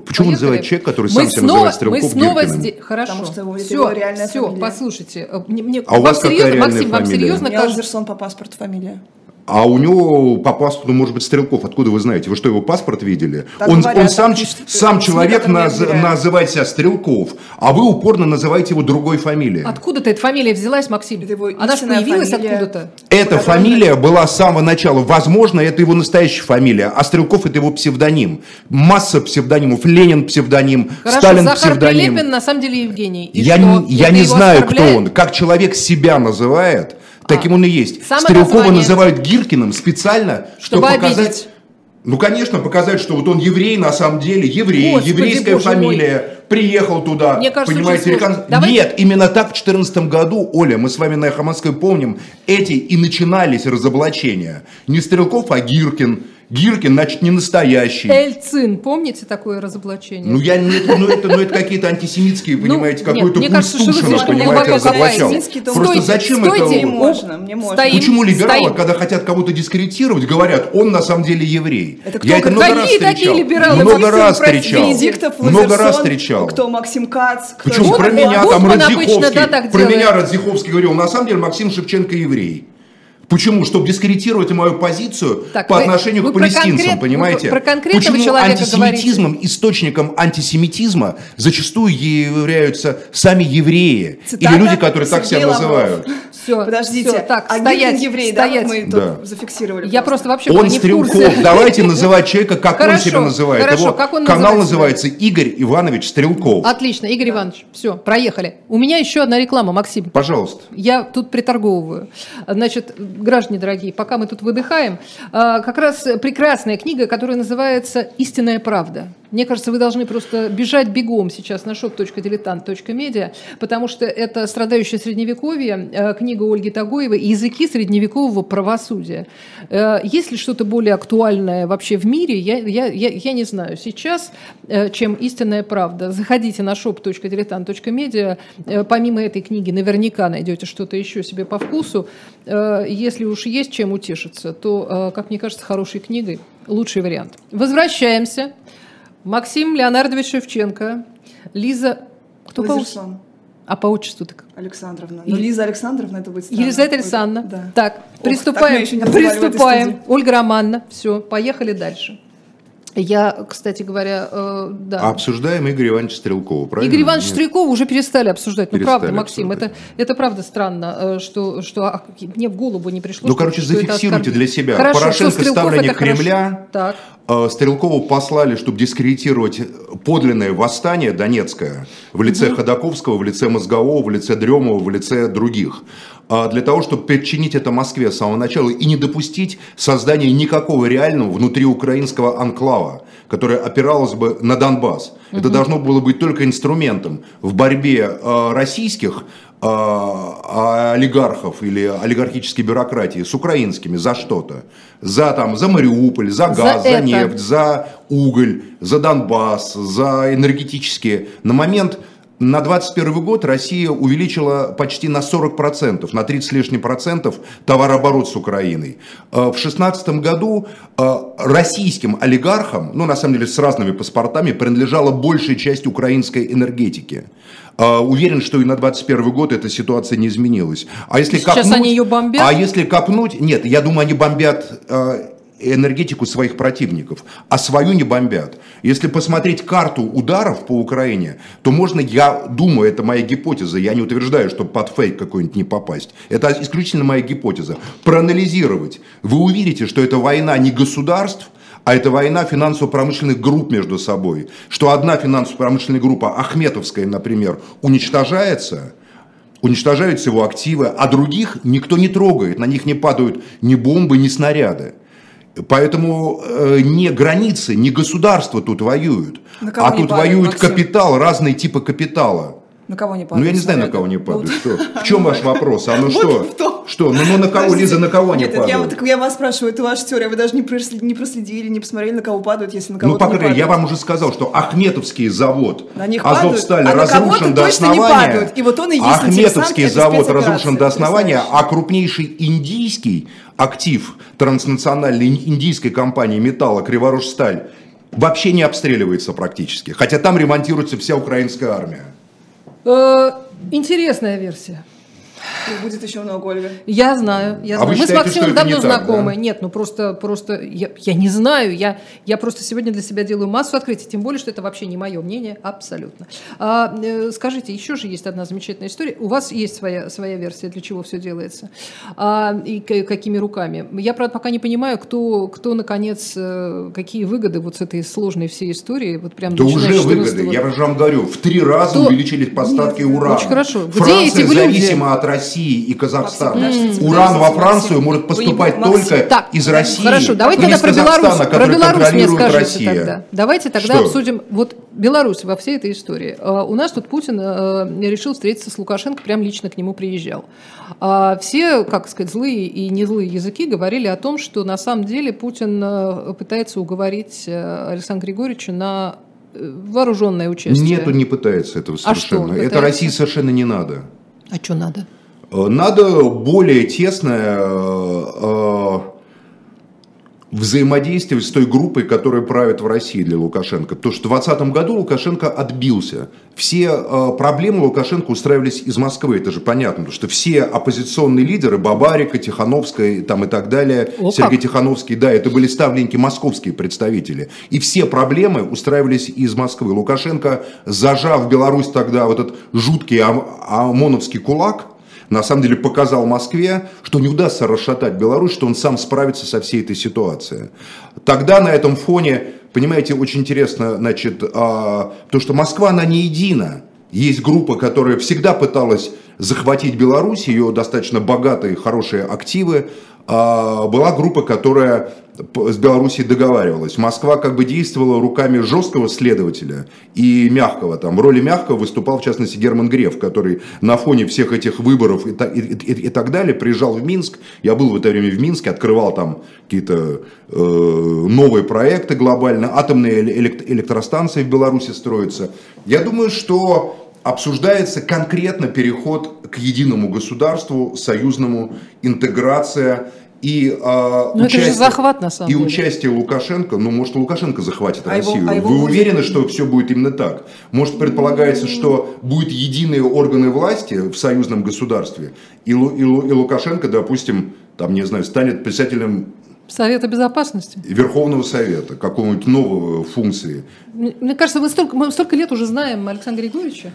Почему Поехали. называет человек, который мы сам себя снова, называет Стрелков Мы снова здесь. Хорошо. Потому что его- все, все, фамилия. послушайте. э, Мне, мне- А у вам вас какая серьезно, реальная Максим, вам фамилия? серьезно кажется? Мелзерсон по паспорту фамилия. А у него по паспорту может быть Стрелков. Откуда вы знаете? Вы что, его паспорт видели? Так он, говорят, он сам, так пишут, сам человек наз- называет себя Стрелков, а вы упорно называете его другой фамилией. Откуда-то эта фамилия взялась, Максим? Это его Она же появилась фамилия. откуда-то. Эта фамилия была с самого начала. Возможно, это его настоящая фамилия, а Стрелков это его псевдоним. Масса псевдонимов. Ленин псевдоним, Хорошо, Сталин Захар псевдоним. Прилепин на самом деле Евгений. И Я, что? не, я не знаю, кто оскорбляет? он. Как человек себя называет, таким он и есть. Стрелкова называют Гиркиным специально, Чтобы чтобы показать... обидеть. Ну, конечно, показать, что вот он еврей, на самом деле, еврей, Господи, еврейская боже фамилия, приехал туда, Мне кажется, понимаете, рекон- Давайте- Нет, именно так в 2014 году, Оля, мы с вами на Москвы помним, эти и начинались разоблачения. Не Стрелков, а Гиркин. Гиркин, значит, не настоящий. Эльцин, помните такое разоблачение? Ну, я, ну, это, ну, это, ну, это какие-то антисемитские, Ну, понимаете, нет, какой-то Пустушина, понимаете, копаете. Просто Стойте, зачем стойте. это... Можно, мне можно. Стоим. Почему либералы, Стоим. когда хотят кого-то дискредитировать, говорят, он на самом деле еврей? Это кто Я это много Какие раз такие встречал. либералы? Много раз встречал. Венедиктов, Много раз встречал. Кто Максим Кац, кто Почему Вот про он, меня там Радзиховский, про меня Радзиховский говорил, на самом деле Максим Шевченко еврей. Почему? Чтобы дискредитировать мою позицию Так, по вы- отношению вы к палестинцам, конкрет- понимаете? про конкретного Почему человека антисемитизмом, источником антисемитизма зачастую являются сами евреи Цитата или люди, которые так себя Лавров. называют. Все, Подождите, так, а стоять, еврей, стоять. да, вот мы Да. тут зафиксировали. Я просто вообще была Он Стрелков. Давайте называть человека, как он Хорошо, себя называет. хорошо, Его как он канал называется Игорь Иванович Стрелков. Отлично, Игорь Иванович, все, проехали. У меня еще одна реклама, Максим. Пожалуйста. Я тут приторговываю. Значит, граждане дорогие, пока мы тут выдыхаем, а, как раз прекрасная книга, которая называется «Истинная правда». Мне кажется, вы должны просто бежать бегом сейчас на shop.diletant.media, потому что это «Страдающее средневековье», э, книга Ольги Тагоевой «Языки средневекового правосудия». Э, Есть ли что-то более актуальное вообще в мире? Я, я, я, я не знаю сейчас, э, чем «Истинная правда». Заходите на shop.diletant.media. Помимо этой книги наверняка найдете что-то еще себе по вкусу. Если уж есть чем утешиться, то, как мне кажется, хорошей книгой лучший вариант. Возвращаемся. Максим Леонардович Шевченко, Лиза... Кто по, Лазерсон а по отчеству так? Александровна. Ну, Лиза Александровна, это будет странно. Елизавета Александровна. Да. Так, Ох, так приступаем. этой приступаем. Ольга Романна. Все, поехали дальше. Я, кстати говоря, э, да. А обсуждаем Игоря Ивановича Стрелкова, правильно? Игорь Иванович Нет. Стрелкова уже перестали обсуждать. Ну, Перестали правда, Максим, это, обсуждать. это правда странно, э, что, что а, мне в голову не пришло. Ну, что- короче, что зафиксируйте для себя. Хорошо, Порошенко хорошо. Кремля. Так. Э, Стрелкову послали, чтобы дискредитировать подлинное восстание Донецкое в лице Ходаковского, в лице Мозгового, в лице Дремова, в лице других. А Для того, чтобы подчинить это Москве с самого начала и не допустить создания никакого реального внутриукраинского анклава, которое опиралось бы на Донбасс. Это должно было быть только инструментом в борьбе э, российских э, олигархов или олигархической бюрократии с украинскими за что-то. За, там, за Мариуполь, за газ, за, это. нефть, за уголь, за Донбасс, за энергетические. На момент на 2021 год Россия увеличила почти на 40%, на 30 с лишним процентов товарооборот с Украиной. Э, в 2016 году э, российским олигархам, ну на самом деле с разными паспортами, принадлежала большая часть украинской энергетики. Э, уверен, что и на 2021 год эта ситуация не изменилась. А если Сейчас копнуть, они ее бомбят? А если копнуть, нет, я думаю, они бомбят энергетику своих противников, а свою не бомбят. Если посмотреть карту ударов по Украине, то можно, я думаю, это моя гипотеза, я не утверждаю, чтобы под фейк какой-нибудь не попасть. Это исключительно моя гипотеза. Проанализировать. Вы увидите, что это война не государств, а это война финансово-промышленных групп между собой. Что одна финансово-промышленная группа, Ахметовская, например, уничтожается, уничтожаются его активы, а других никто не трогает, на них не падают ни бомбы, ни снаряды. Поэтому э, не границы, не государство тут воюют, а тут Максим? капитал, разные типы капитала. На кого не падают? Ну, я не знаю, на кого не падают. Что? В чем ваш вопрос? А ну что? Что? Ну, ну на кого. Лиза, на кого не падают? Я, вас спрашиваю, это ваша теория, вы даже не проследили, не, посмотрели, на кого падают, если на кого Ну, по крайней мере, я вам уже сказал, что Ахметовский завод Азовсталь а разрушен до основания. И вот он и есть Ахметовский завод разрушен до основания, а крупнейший индийский актив транснациональной индийской компании металла Криворожсталь вообще не обстреливается практически. Хотя там ремонтируется вся украинская армия. Э, интересная версия. И будет еще много, Ольга. Я знаю, я знаю. А вы Мы считаете, с Максимом давно не знакомы. Так, да? Нет, ну просто, просто я, я не знаю. Я, я просто сегодня для себя делаю массу открытий, тем более, что это вообще не мое мнение, абсолютно. А, э, скажите, еще же есть одна замечательная история. У вас есть своя, своя версия, для чего все делается. А, и какими руками. Я, правда, пока не понимаю, кто, кто наконец, э, какие выгоды вот с этой сложной всей истории. Вот прям да уже выгоды. Я же вам говорю, в три раза кто... увеличились поставки Нет, урана. Очень хорошо. Где Франция эти зависима от России и Казахстана. Уран во Францию может поступать только так, из России. Хорошо, давайте тогда про Беларусь, про Беларусь мне скажите Россия. тогда. Давайте тогда Что? обсудим вот Беларусь во всей этой истории. А, У нас тут Путин э, решил встретиться с Лукашенко, прям лично к нему приезжал. А, Все, как сказать, злые и не злые языки говорили о том, что на самом деле Путин э, пытается уговорить э, Александра Григорьевича на вооруженное участие. Нет, он не пытается этого А что совершенно. он Это пытается? России совершенно не надо. А что надо? Надо более тесное э, э, взаимодействовать с той группой, которая правит в России для Лукашенко. Потому что в 2020 году Лукашенко отбился. Все э, проблемы Лукашенко устраивались из Москвы, это же понятно. Потому что все оппозиционные лидеры, Бабарика, Тихановская там, и так далее, О, Сергей как. Тихановский, да, это были ставленники московские представители. И все проблемы устраивались из Москвы. Лукашенко, зажав Беларусь тогда вот этот жуткий ОМ- ОМОНовский кулак, на самом деле показал Москве, что не удастся расшатать Беларусь, что он сам справится со всей этой ситуацией. Тогда на этом фоне, понимаете, очень интересно, значит, а, то, что Москва, она не едина. Есть группа, которая всегда пыталась захватить Беларусь, ее достаточно богатые, хорошие активы. А, Была группа, которая с Белоруссией договаривалась. Москва как бы действовала руками жесткого следователя и мягкого. Там в роли мягкого выступал, в частности, Герман Греф, который на фоне всех этих выборов и, и- и- и так далее приезжал в Минск. Я был в это время в Минске, открывал там какие-то э, новые проекты глобально. Атомные элект- электростанции в Беларуси строятся. Я думаю, что обсуждается конкретно переход к единому государству, союзному, интеграция и э, же захват, на самом и деле. участие Лукашенко, ну, может, Лукашенко захватит А его- Россию. а его Вы будет- уверены, что все будет именно так? Может, предполагается, что будут единые органы власти в союзном государстве, и, Лу- и Лу- и Лукашенко, допустим, там, не знаю, станет председателем Совета безопасности. Верховного Совета, какого-нибудь нового функции. Мне мне кажется, мы столько, мы столько лет уже знаем Александра Григорьевича,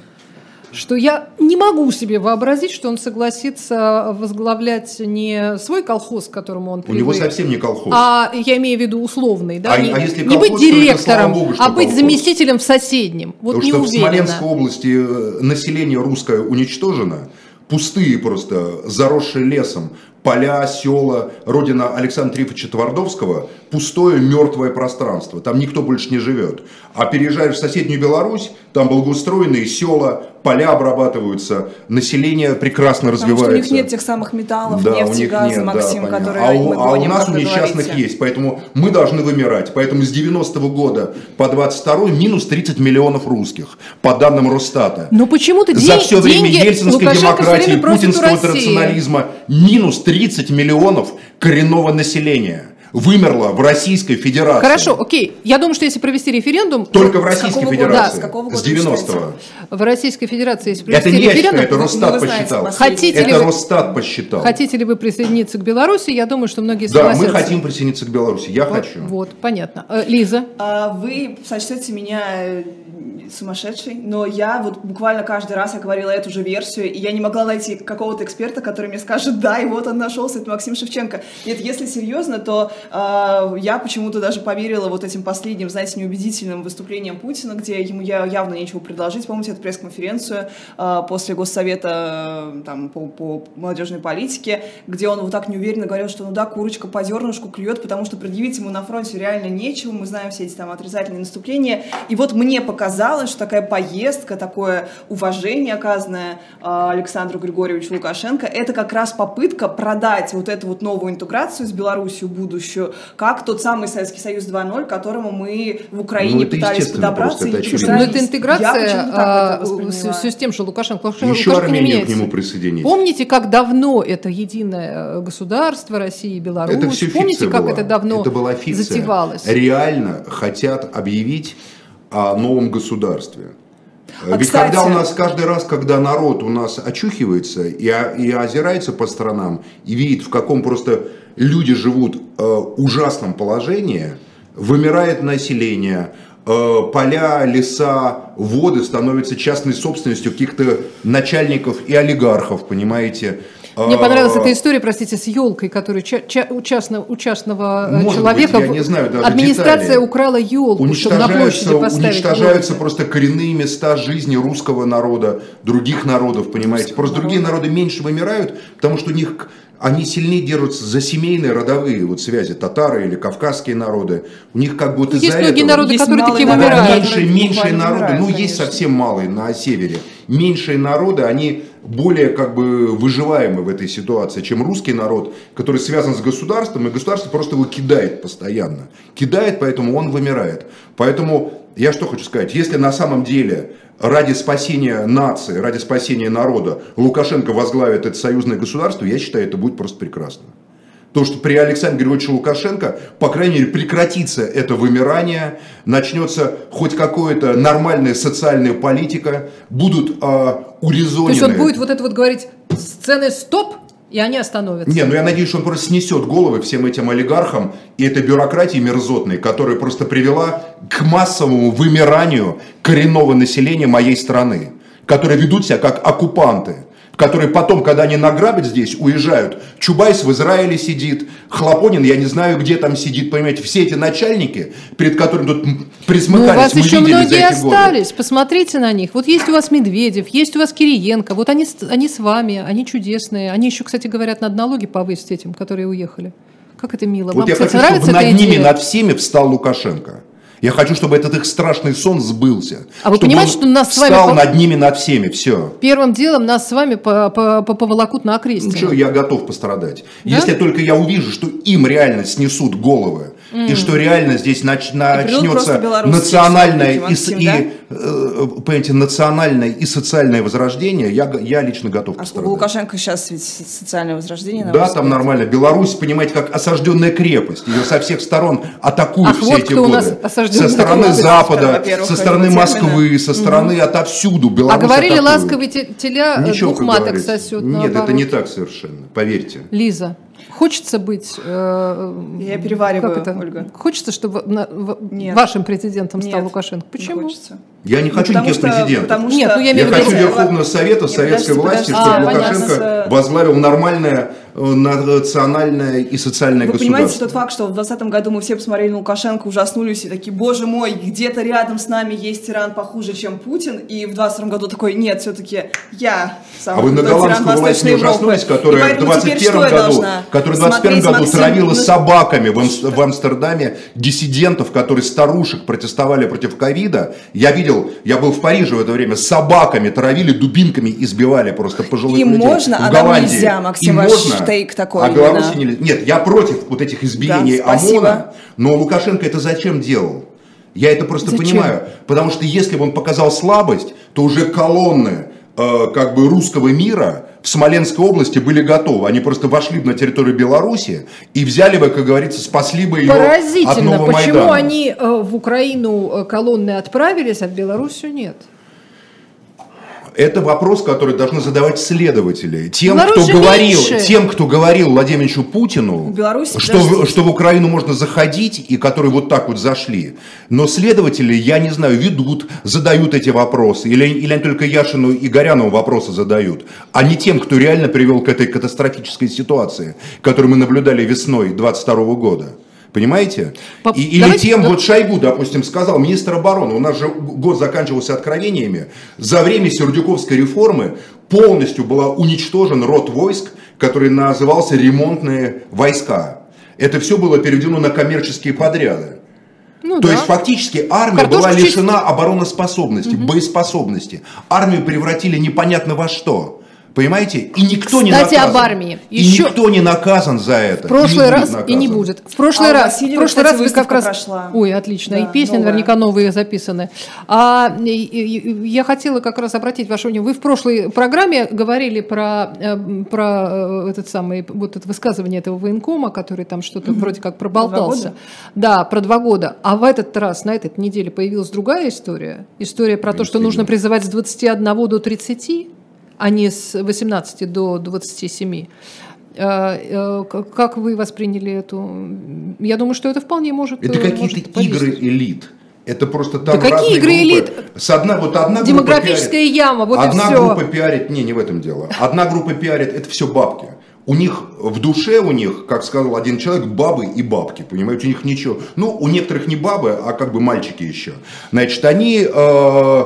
что я не могу себе вообразить, что он согласится возглавлять не свой колхоз, к которому он У него привык, совсем не колхоз. а я имею в виду условный, да, А- не, а если не быть колхоз, то это, директором, богу, а быть колхоз. заместителем в соседнем. Вот Потому не что в уверена. Смоленской области э, население русское уничтожено, пустые просто, заросшие лесом, поля, села, родина Александра Трифовича Твардовского, пустое мертвое пространство. Там никто больше не живет. А переезжаешь в соседнюю Беларусь, там благоустроенные села, поля обрабатываются, население прекрасно Потому развивается. что у них нет тех самых металлов, Да, у нефти, них газа, нет, да, Максим, понятно. которые а у, мы а у нас у несчастных говорите. есть, поэтому мы должны вымирать. Поэтому с 90-го года по 22 минус 30 миллионов русских, по данным Росстата. Но почему-то За ден- все время деньги ельцинской Лукашенко демократии, у путинского традиционализма минус 30 миллионов коренного населения вымерло в Российской Федерации. Хорошо, окей. Я думаю, что если провести референдум, Только в С Российской какого года? Федерации. С какого С года вы 90-го. в Российской Федерации, если Это провести не я считаю, референдум, это ну, Росстат знаете, посчитал. Хотите ли Это вы- Росстат посчитал. хотите ли вы присоединиться к Беларуси, я думаю, что многие Да, согласятся. мы хотим присоединиться к Беларуси. Я хочу. Вот, понятно. Э, Лиза, А, Вы сочтете меня э, сумасшедшей, но я вот буквально каждый раз я говорила эту же версию, и я не могла найти какого-то эксперта, который мне скажет, да, и вот он нашелся, это Максим Шевченко. Нет, если серьезно, то а, я почему-то даже поверила вот этим последним, знаете, неубедительным выступлением Путина, где ему я явно нечего предложить. Помните эту пресс-конференцию а, после Госсовета э, там, по, по молодежной политике, где он вот так неуверенно говорил, что ну да, курочка по зернышку клюет, потому что предъявить ему на фронте реально нечего, мы знаем все эти там отрицательные наступления. И вот мне показалось, что такая поездка, такое уважение, оказанное а, Александру Григорьевичу Лукашенко, это как раз попытка продать вот эту вот новую интеграцию с Белоруссией будущую, как тот самый Советский Союз 2.0, к которому мы в Украине Ну, пытались подобраться. просто, это и но пытались. это интеграция а, это с, с тем же Лукашенко. Лукашенко Еще Лукашенко не к нему присоединить. Помните, как давно это единое э, государство России и Беларусь? Это все Помните, как была. это давно Это была фикция. затевалось? Реально хотят объявить о новом государстве. А, Ведь кстати- когда у нас каждый раз, когда народ у нас очухивается и, и озирается по сторонам и видит, в каком просто люди живут э, ужасном положении, вымирает население, э, поля, леса, воды становятся частной собственностью каких-то начальников и олигархов, понимаете? Мне Э, понравилась эта история, простите, с елкой, которую ча- ча- у, частного, у частного э, Может человека быть, я не знаю даже администрация деталей. украла елку, чтобы на площади уничтожаются, поставить. уничтожаются елку. просто коренные места жизни русского народа, других народов, понимаете? Просто другие народы меньше вымирают, потому что у них они сильнее держатся за семейные родовые вот связи, татары или кавказские народы. У них как вот Есть из-за многие этого... народы, Есть которые такие вымирают. Меньшие, меньшие народы, ну есть конечно. совсем малые на севере. Меньшие народы, они более как бы выживаемы в этой ситуации, чем русский народ, который связан с государством, и государство просто его кидает постоянно. Кидает, поэтому он вымирает. Поэтому я что хочу сказать, если на самом деле ради спасения нации, ради спасения народа Лукашенко возглавит это союзное государство, я считаю, это будет просто прекрасно. То, что при Александре Григорьевиче Лукашенко, по крайней мере, прекратится это вымирание, начнется хоть какая-то нормальная социальная политика, будут э, урезонены. То есть он будет вот это вот говорить сцены стоп, и они остановятся. Не, ну я надеюсь, что он просто снесет головы всем этим олигархам и этой бюрократии мерзотной, которая просто привела к массовому вымиранию коренного населения моей страны, которые ведут себя как оккупанты, которые потом, когда они награбят здесь, уезжают. Чубайс в Израиле сидит, Хлопонин, я не знаю, где там сидит, понимаете, все эти начальники, перед которыми тут Но Ну, у присмыкались, вас мы еще многие эти годы. остались. Посмотрите на них. Вот есть у вас Медведев, есть у вас Кириенко. Вот они, они с вами, они чудесные. Они еще, кстати, говорят, надо налоги повысить этим, которые уехали. Как это мило. Вот Вам, я кстати, хочу, чтобы над ними, идея? над всеми встал Лукашенко. Я хочу, чтобы этот их страшный сон сбылся. А вы понимаете, он что нас с вами встал по- над ними, над всеми, все. Первым делом нас с вами по- по- по- поволокут на Ну окрестие. что, я готов пострадать. Да? Если только я увижу, что им реально снесут головы, и что реально здесь нач- начнется национальное и, Максим, и, да? э, понимаете, национальное и социальное возрождение, я, я лично готов А у пострадать. Лукашенко сейчас ведь социальное возрождение. на Да, там взгляд? нормально. Беларусь, понимаете, как осажденная крепость. Ее со всех сторон атакуют Ах, все вот эти у годы. со стороны. Запада, со стороны Москвы, со стороны отовсюду. Беларусь А говорили, атакуют. те- теля э, Ничего, двух маток сосет. Нет, это не так совершенно, поверьте. Лиза, хочется быть... э, Я перевариваю, как это? Ольга. Хочется, чтобы на- в- Нет. вашим президентом стал Нет, Лукашенко. не Почему? хочется. Я не Ну, хочу потому никаких что- президентов. потому Нет, что- ну, я Я хочу виду- Верховного Совета Нет, советской подождите, власти, подождите. чтобы А, понятно. Лукашенко С- возглавил нормальное национальное и социальное Вы государство. понимаете тот факт, что в 2020 году мы все посмотрели на Лукашенко, ужаснулись и такие, боже мой, где-то рядом с нами есть тиран похуже, чем Путин, и в 2022 году такой, нет, все-таки я самый А вы на голландскую власть не ужаснулись, которая в поэтому теперь 21 что я году, должна которая в 21 смотреть, году травила на- собаками в Амстердаме диссидентов, которые старушек протестовали против ковида. Я видел, я был в Париже в это время, с собаками травили, дубинками избивали просто пожилых Им людей. можно, в а нам Голландии. нельзя, Максим, Им ваш можно, тейк такой а. Беларуси нельзя. Нет, я против вот этих избиений Да, спасибо. ОМОНа, но Лукашенко это зачем делал? Я это просто Зачем? понимаю. Потому что если бы он показал слабость, то уже колонны э, как бы русского мира в Смоленской области были готовы. Они просто вошли бы на территорию Беларуси и взяли бы, как говорится, спасли бы ее от Поразительно, нового почему Майдана. они э, в Украину э, колонны отправились, а в Белоруссию нет. Это вопрос, который должны задавать следователи. Тем, Беларусь кто говорил, меньше. тем, кто говорил Владимировичу Путину, Беларусь, что, в, что в Украину можно заходить, и которые вот так вот зашли. Но следователи, я не знаю, ведут, задают эти вопросы. Или, или они только Яшину и Горянову вопросы задают, а не тем, кто реально привел к этой катастрофической ситуации, которую мы наблюдали весной 22 года. Понимаете? По- И- или давайте- тем, вот Шойгу, допустим, сказал, министр обороны, у нас же год заканчивался откровениями, за время Сердюковской реформы полностью была уничтожен род войск, который назывался ремонтные войска. Это все было переведено на коммерческие подряды. Ну То да. есть фактически армия Картошку была чистить. лишена обороноспособности, боеспособности. Армию превратили непонятно во что. Понимаете? И никто не Кстати, наказан. об армии. И Еще- никто не наказан за это. В прошлый и не раз и не будет. В прошлый А раз, в Васильева, прошлый кстати, раз вы как раз. прошла. Ой, отлично. Да, и песни новая. наверняка новые записаны. А и- и- я хотела как раз обратить ваше внимание. Вы в прошлой программе говорили про э, про э, этот самый вот это высказывание этого военкома, который там что-то вроде как проболтался. Да, про два года. А в этот раз на этой неделе появилась другая история. История про то, что нужно призывать с 21 до 30 а не с 18 до 27. Э, э, Как вы восприняли эту? Я думаю, что это вполне может Это э, какие-то игры элит. Это просто там какие разные игры группы. элит? С одна, вот одна группа Демографическая пиарит. яма, вот и одна всё. группа пиарит, не, не в этом дело. Одна группа пиарит, это все бабки. У них в душе, у них, как сказал один человек, бабы и бабки, понимаете, у них ничего. Ну, у некоторых не бабы, а как бы мальчики еще. Значит, они э,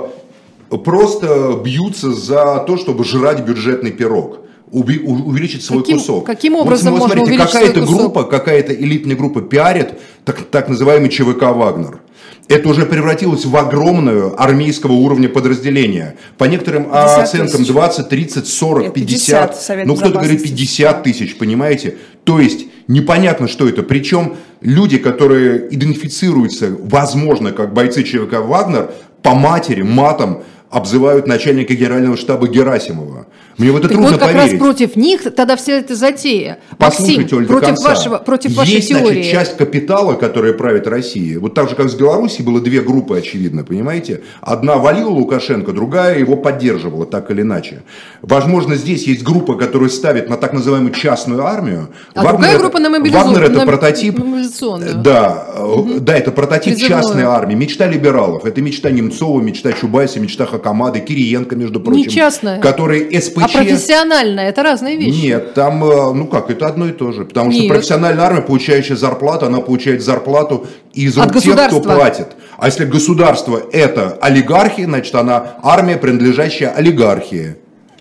просто бьются за то, чтобы жрать бюджетный пирог. увеличить свой Каким- кусок. каким образом вот можно смотрите, увеличить свой какая-то группа, какая-то элитная группа пиарит так, так называемый ЧВК «Вагнер». Это уже превратилось в огромную армейского уровня подразделение. По некоторым 50 оценкам тысяч. 20, 30, 40, Нет, 50. 50, Совет ну, кто-то говорит Безопасности. 50 тысяч, понимаете? То есть непонятно, что это. Причем люди, которые идентифицируются, возможно, как бойцы ЧВК «Вагнер», по матери, матом обзывают начальника генерального штаба Герасимова. Мне в это Так трудно вот как поверить. раз против них тогда вся эта затея. Послушайте, Максим, Оль, против конца. вашего, против вашей Есть, теории. значит, часть капитала, которая правит Россией. Вот так же, как с Беларуси было две группы, очевидно, понимаете? Одна валила Лукашенко, другая его поддерживала, так или иначе. Возможно, здесь есть группа, которая ставит на так называемую частную армию. А другая это- группа на мобилизу- Вагнер это прототип. мобилизационную. Да, э, да, это прототип Призывную. частной армии. Мечта либералов. Это мечта Немцова, мечта Чубайса, мечта Хакамады, Кириенко, между прочим. частная. Который СПЧ... Профессиональная это разные вещи. Нет, там, э, ну как, это одно и то же. Потому что Нет. профессиональная армия, получающая зарплату, она получает зарплату из рук От тех, кто платит. А если государство это олигархи, значит она армия, принадлежащая олигархии.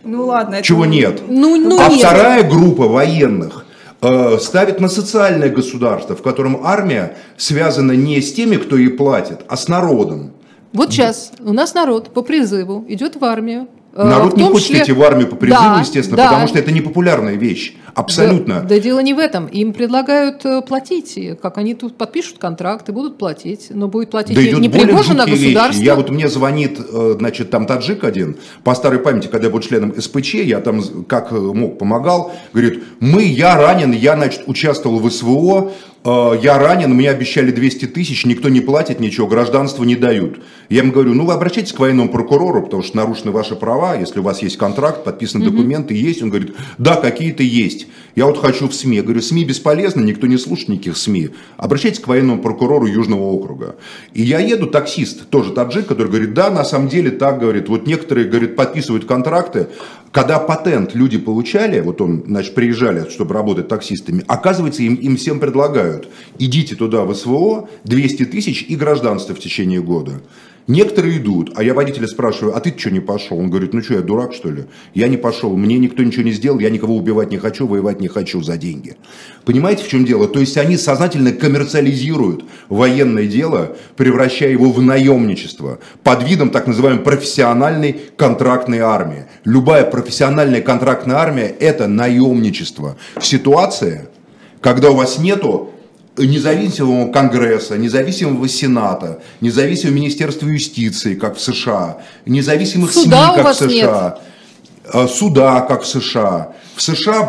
Ну ладно. это- Чего нет? Ну, ну а нет. вторая группа военных э, ставит на социальное государство, в котором армия связана не с теми, кто ей платит, а с народом. Вот сейчас у нас народ по призыву идет в армию. Э, Народ в не хочет числе- идти в армию по призыву, Да, естественно, да. потому что это непопулярная вещь. Абсолютно. Да, да дело не в этом. Им предлагают э, платить. Как они тут подпишут контракт и будут платить. Но будет платить Да не, Пригожин, а жуткие государство. вещи. Я вот мне звонит, э, значит, там таджик один, по старой памяти, когда я был членом СПЧ, я там как э, мог помогал, говорит, мы, я ранен, я, значит, участвовал в СВО, я ранен, мне обещали 200 тысяч, никто не платит ничего, гражданство не дают. Я ему говорю, ну вы обращайтесь к военному прокурору, потому что нарушены ваши права, если у вас есть контракт, подписаны документы, есть. Он говорит, да, какие-то есть. Есть. Я вот хочу в СМИ. Я говорю, СМИ бесполезно, никто не слушает никаких СМИ. Обращайтесь к военному прокурору Южного округа. И я еду, таксист, тоже таджик, который говорит, да, на самом деле так, говорит, вот некоторые, говорит, подписывают контракты, когда патент люди получали, вот он, значит, приезжали, чтобы работать таксистами, оказывается, им, им всем предлагают, идите туда в СВО, 200 тысяч и гражданство в течение года. Некоторые идут, а я водителя спрашиваю, а ты что не пошел? Он говорит, ну что, я дурак что ли? Я не пошел, мне никто ничего не сделал, я никого убивать не хочу, воевать не хочу за деньги. Понимаете, в чем дело? То есть они сознательно коммерциализируют военное дело, превращая его в наемничество под видом так называемой профессиональной контрактной армии. Любая профессиональная контрактная армия – это наемничество. Ситуация, когда у вас нету независимого Конгресса, независимого Сената, независимого Министерства юстиции, как в США, независимых Суда СМИ, как в США, нет. Э, суда, как в США. В США,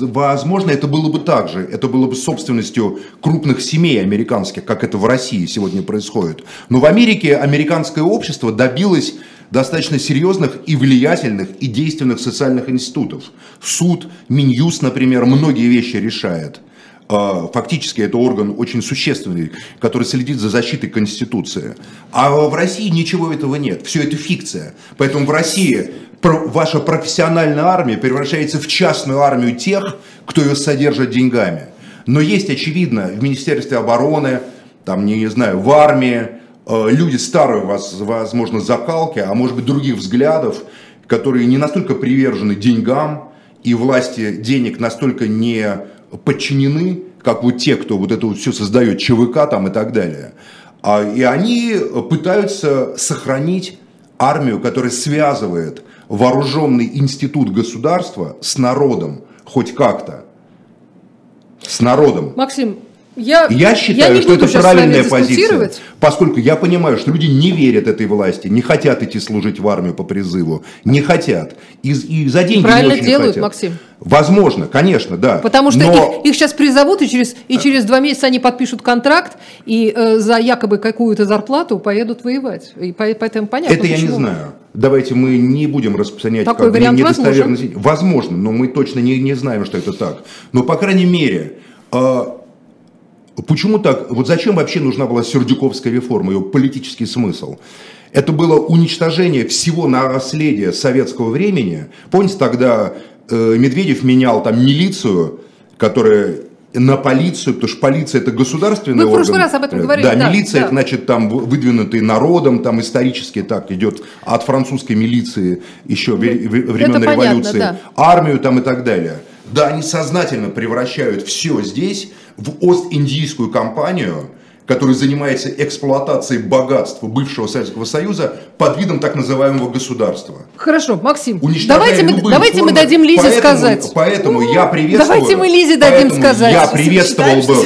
возможно, это было бы так же. Это было бы собственностью крупных семей американских, как это в России сегодня происходит. Но в Америке американское общество добилось достаточно серьезных и влиятельных и действенных социальных институтов. Суд, Минюст, например, многие вещи решает. А, фактически это орган очень существенный, который следит за защитой Конституции. А в России ничего этого нет. Все это фикция. Поэтому в России ваша профессиональная армия превращается в частную армию тех, кто ее содержит деньгами. Но есть, очевидно, в Министерстве обороны, там, не, знаю, в армии, э, люди старой, возможно, закалки, а может быть других взглядов, которые не настолько привержены деньгам и власти денег настолько не подчинены, как вот те, кто вот это вот все создает, ЧВК там и так далее. А, и они пытаются сохранить армию, которая связывает вооруженный институт государства с народом, хоть как-то. С народом. Максим, я, я считаю, я что это правильная позиция, поскольку я понимаю, что люди не верят этой власти, не хотят идти служить в армию по призыву, не хотят. И, и за деньги Правильно не очень делают, хотят. Максим. Возможно, конечно, да. Потому что Но... их, их сейчас призовут, и через, и через два месяца они подпишут контракт, и э, за якобы какую-то зарплату поедут воевать. И поэтому понятно, Это почему. я не знаю. Давайте мы не будем распространять Такой как вариант недостоверность. Возможен. возможно, но мы точно не, не знаем, что это так. Но, по крайней мере, э, Почему так? Вот зачем вообще нужна была Сердюковская реформа, ее политический смысл? Это было уничтожение всего наследия советского времени. Помните, тогда э, Медведев менял там милицию, которая на полицию, потому что полиция это государственный орган. в прошлый раз об этом говорили. Да, да милиция, да. это значит там выдвинутый народом, там исторически так идет от французской милиции еще времен это революции, понятно, да. армию там и так далее. Да, они сознательно превращают все здесь в Ост-Индийскую компанию, которая занимается эксплуатацией богатства бывшего Советского Союза под видом так называемого государства. Хорошо, Максим, давайте, мы, давайте формы. мы дадим Лизе поэтому, сказать. Поэтому я приветствую... Давайте мы Лизе дадим сказать. Я приветствовал бы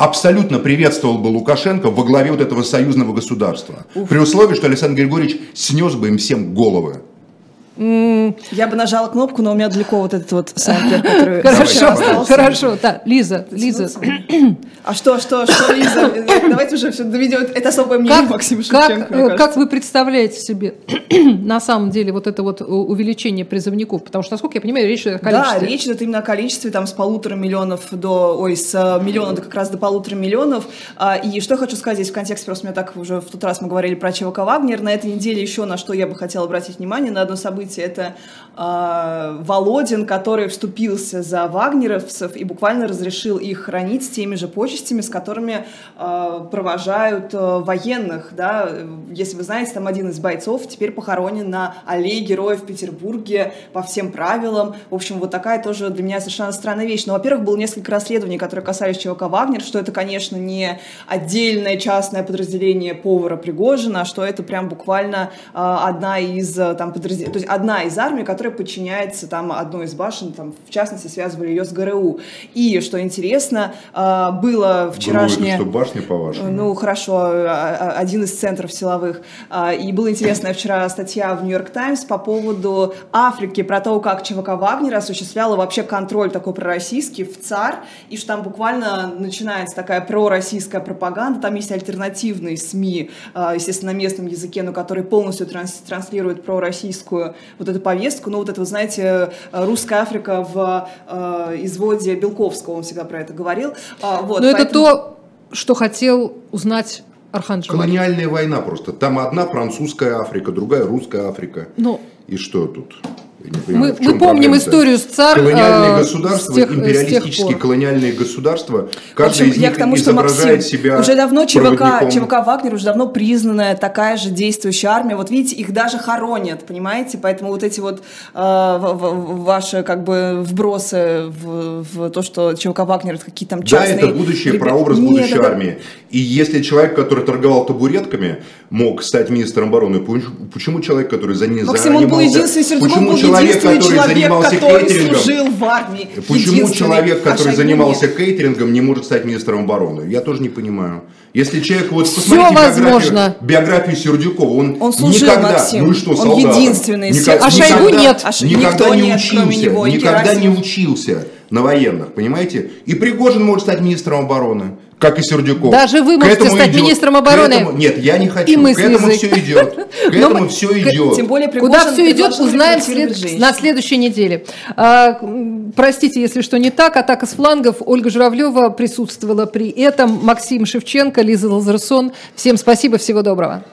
абсолютно приветствовал бы Лукашенко во главе вот этого союзного государства. Уф. При условии, что Александр Григорьевич снес бы им всем головы. Я бы нажала кнопку, но у меня далеко вот этот вот самплер, который Хорошо, хорошо, да, Лиза, Лиза. А что, что, что, Лиза? Давайте уже все доведем. Это особое мнение Максима Шевченко, Как вы представляете себе на самом деле вот это вот увеличение призывников? Потому что, насколько я понимаю, речь идет о количестве. Да, речь идет именно о количестве, там, с полутора миллионов до, ой, с э, миллиона до как раз до полутора миллионов. А, и что я хочу сказать здесь в контексте, просто мне так уже в тот раз мы говорили про ЧВК Вагнер, на этой неделе еще на что я бы хотела обратить внимание, на одно событие событие. Это э, Володин, который вступился за вагнеровцев и буквально разрешил их хранить с теми же почестями, с которыми э, провожают э, военных. Да? Если вы знаете, там один из бойцов теперь похоронен на аллее героев в Петербурге по всем правилам. В общем, вот такая тоже для меня совершенно странная вещь. Но, во-первых, было несколько расследований, которые касались ЧВК «Вагнер», что это, конечно, не отдельное частное подразделение повара Пригожина, а что это прям буквально э, одна из там подразделений, то есть одна из армий, которая подчиняется там одной из башен, там, в частности, связывали ее с ГРУ. И, что интересно, а, было вчерашнее... ГРУ, что башня, по-вашему? Ну, хорошо, а, а, один из центров силовых. И была интересная вчера статья в «Нью-Йорк Таймс» по поводу Африки, про то, как ЧВК Вагнера осуществляла вообще контроль такой пророссийский в ЦАР, и что там буквально начинается такая пророссийская пропаганда, там есть альтернативные СМИ, естественно, на местном языке, но которые полностью транслируют пророссийскую вот эту повестку, ну вот это, вы знаете, русская Африка в э, изводе Белковского, он всегда про это говорил. А, вот, Но поэтому... это то, что хотел узнать Архангел. Колониальная война просто. Там одна французская Африка, другая русская Африка. Но... И что тут? Понимаю, мы, мы помним историю с цар. Колониальные э, государства, тех, империалистические колониальные государства, каждый общем, из них тому, что изображает Максим, себя Уже давно ЧВК, ЧВК Вагнер уже давно признанная такая же действующая армия. Вот видите, их даже хоронят, понимаете? Поэтому вот эти вот э, ваши как бы вбросы в, в то, что ЧВК Вагнер это какие-то там частные... Да, это будущее, ребят... прообраз Нет, будущей это... армии. И если человек, который торговал табуретками, мог стать министром обороны, почему человек, который за ней Максим, он был единственный, почему человек, который человек, занимался который кейтерингом, служил в армии. Почему человек, который занимался кейтерингом, не может стать министром обороны? Я тоже не понимаю. Если человек, вот посмотрите биографию, биографию Сердюкова, он, он служил, никогда, Максим. ну и что, он солдатом, единственный. Никак, а Шойгу нет. А никогда не нет, учился, никогда не учился на военных, понимаете? И Пригожин может стать министром обороны как и Сердюков. Даже вы можете стать идет. министром обороны. этому, нет, я не хочу. И мы к этому язык. все идет. К этому все идет. Тем более Куда все идет, узнаем след... на следующей неделе. А, простите, если что не так. Атака с флангов. Ольга Журавлева присутствовала при этом. Максим Шевченко, Лиза Лазарсон. Всем спасибо, всего доброго.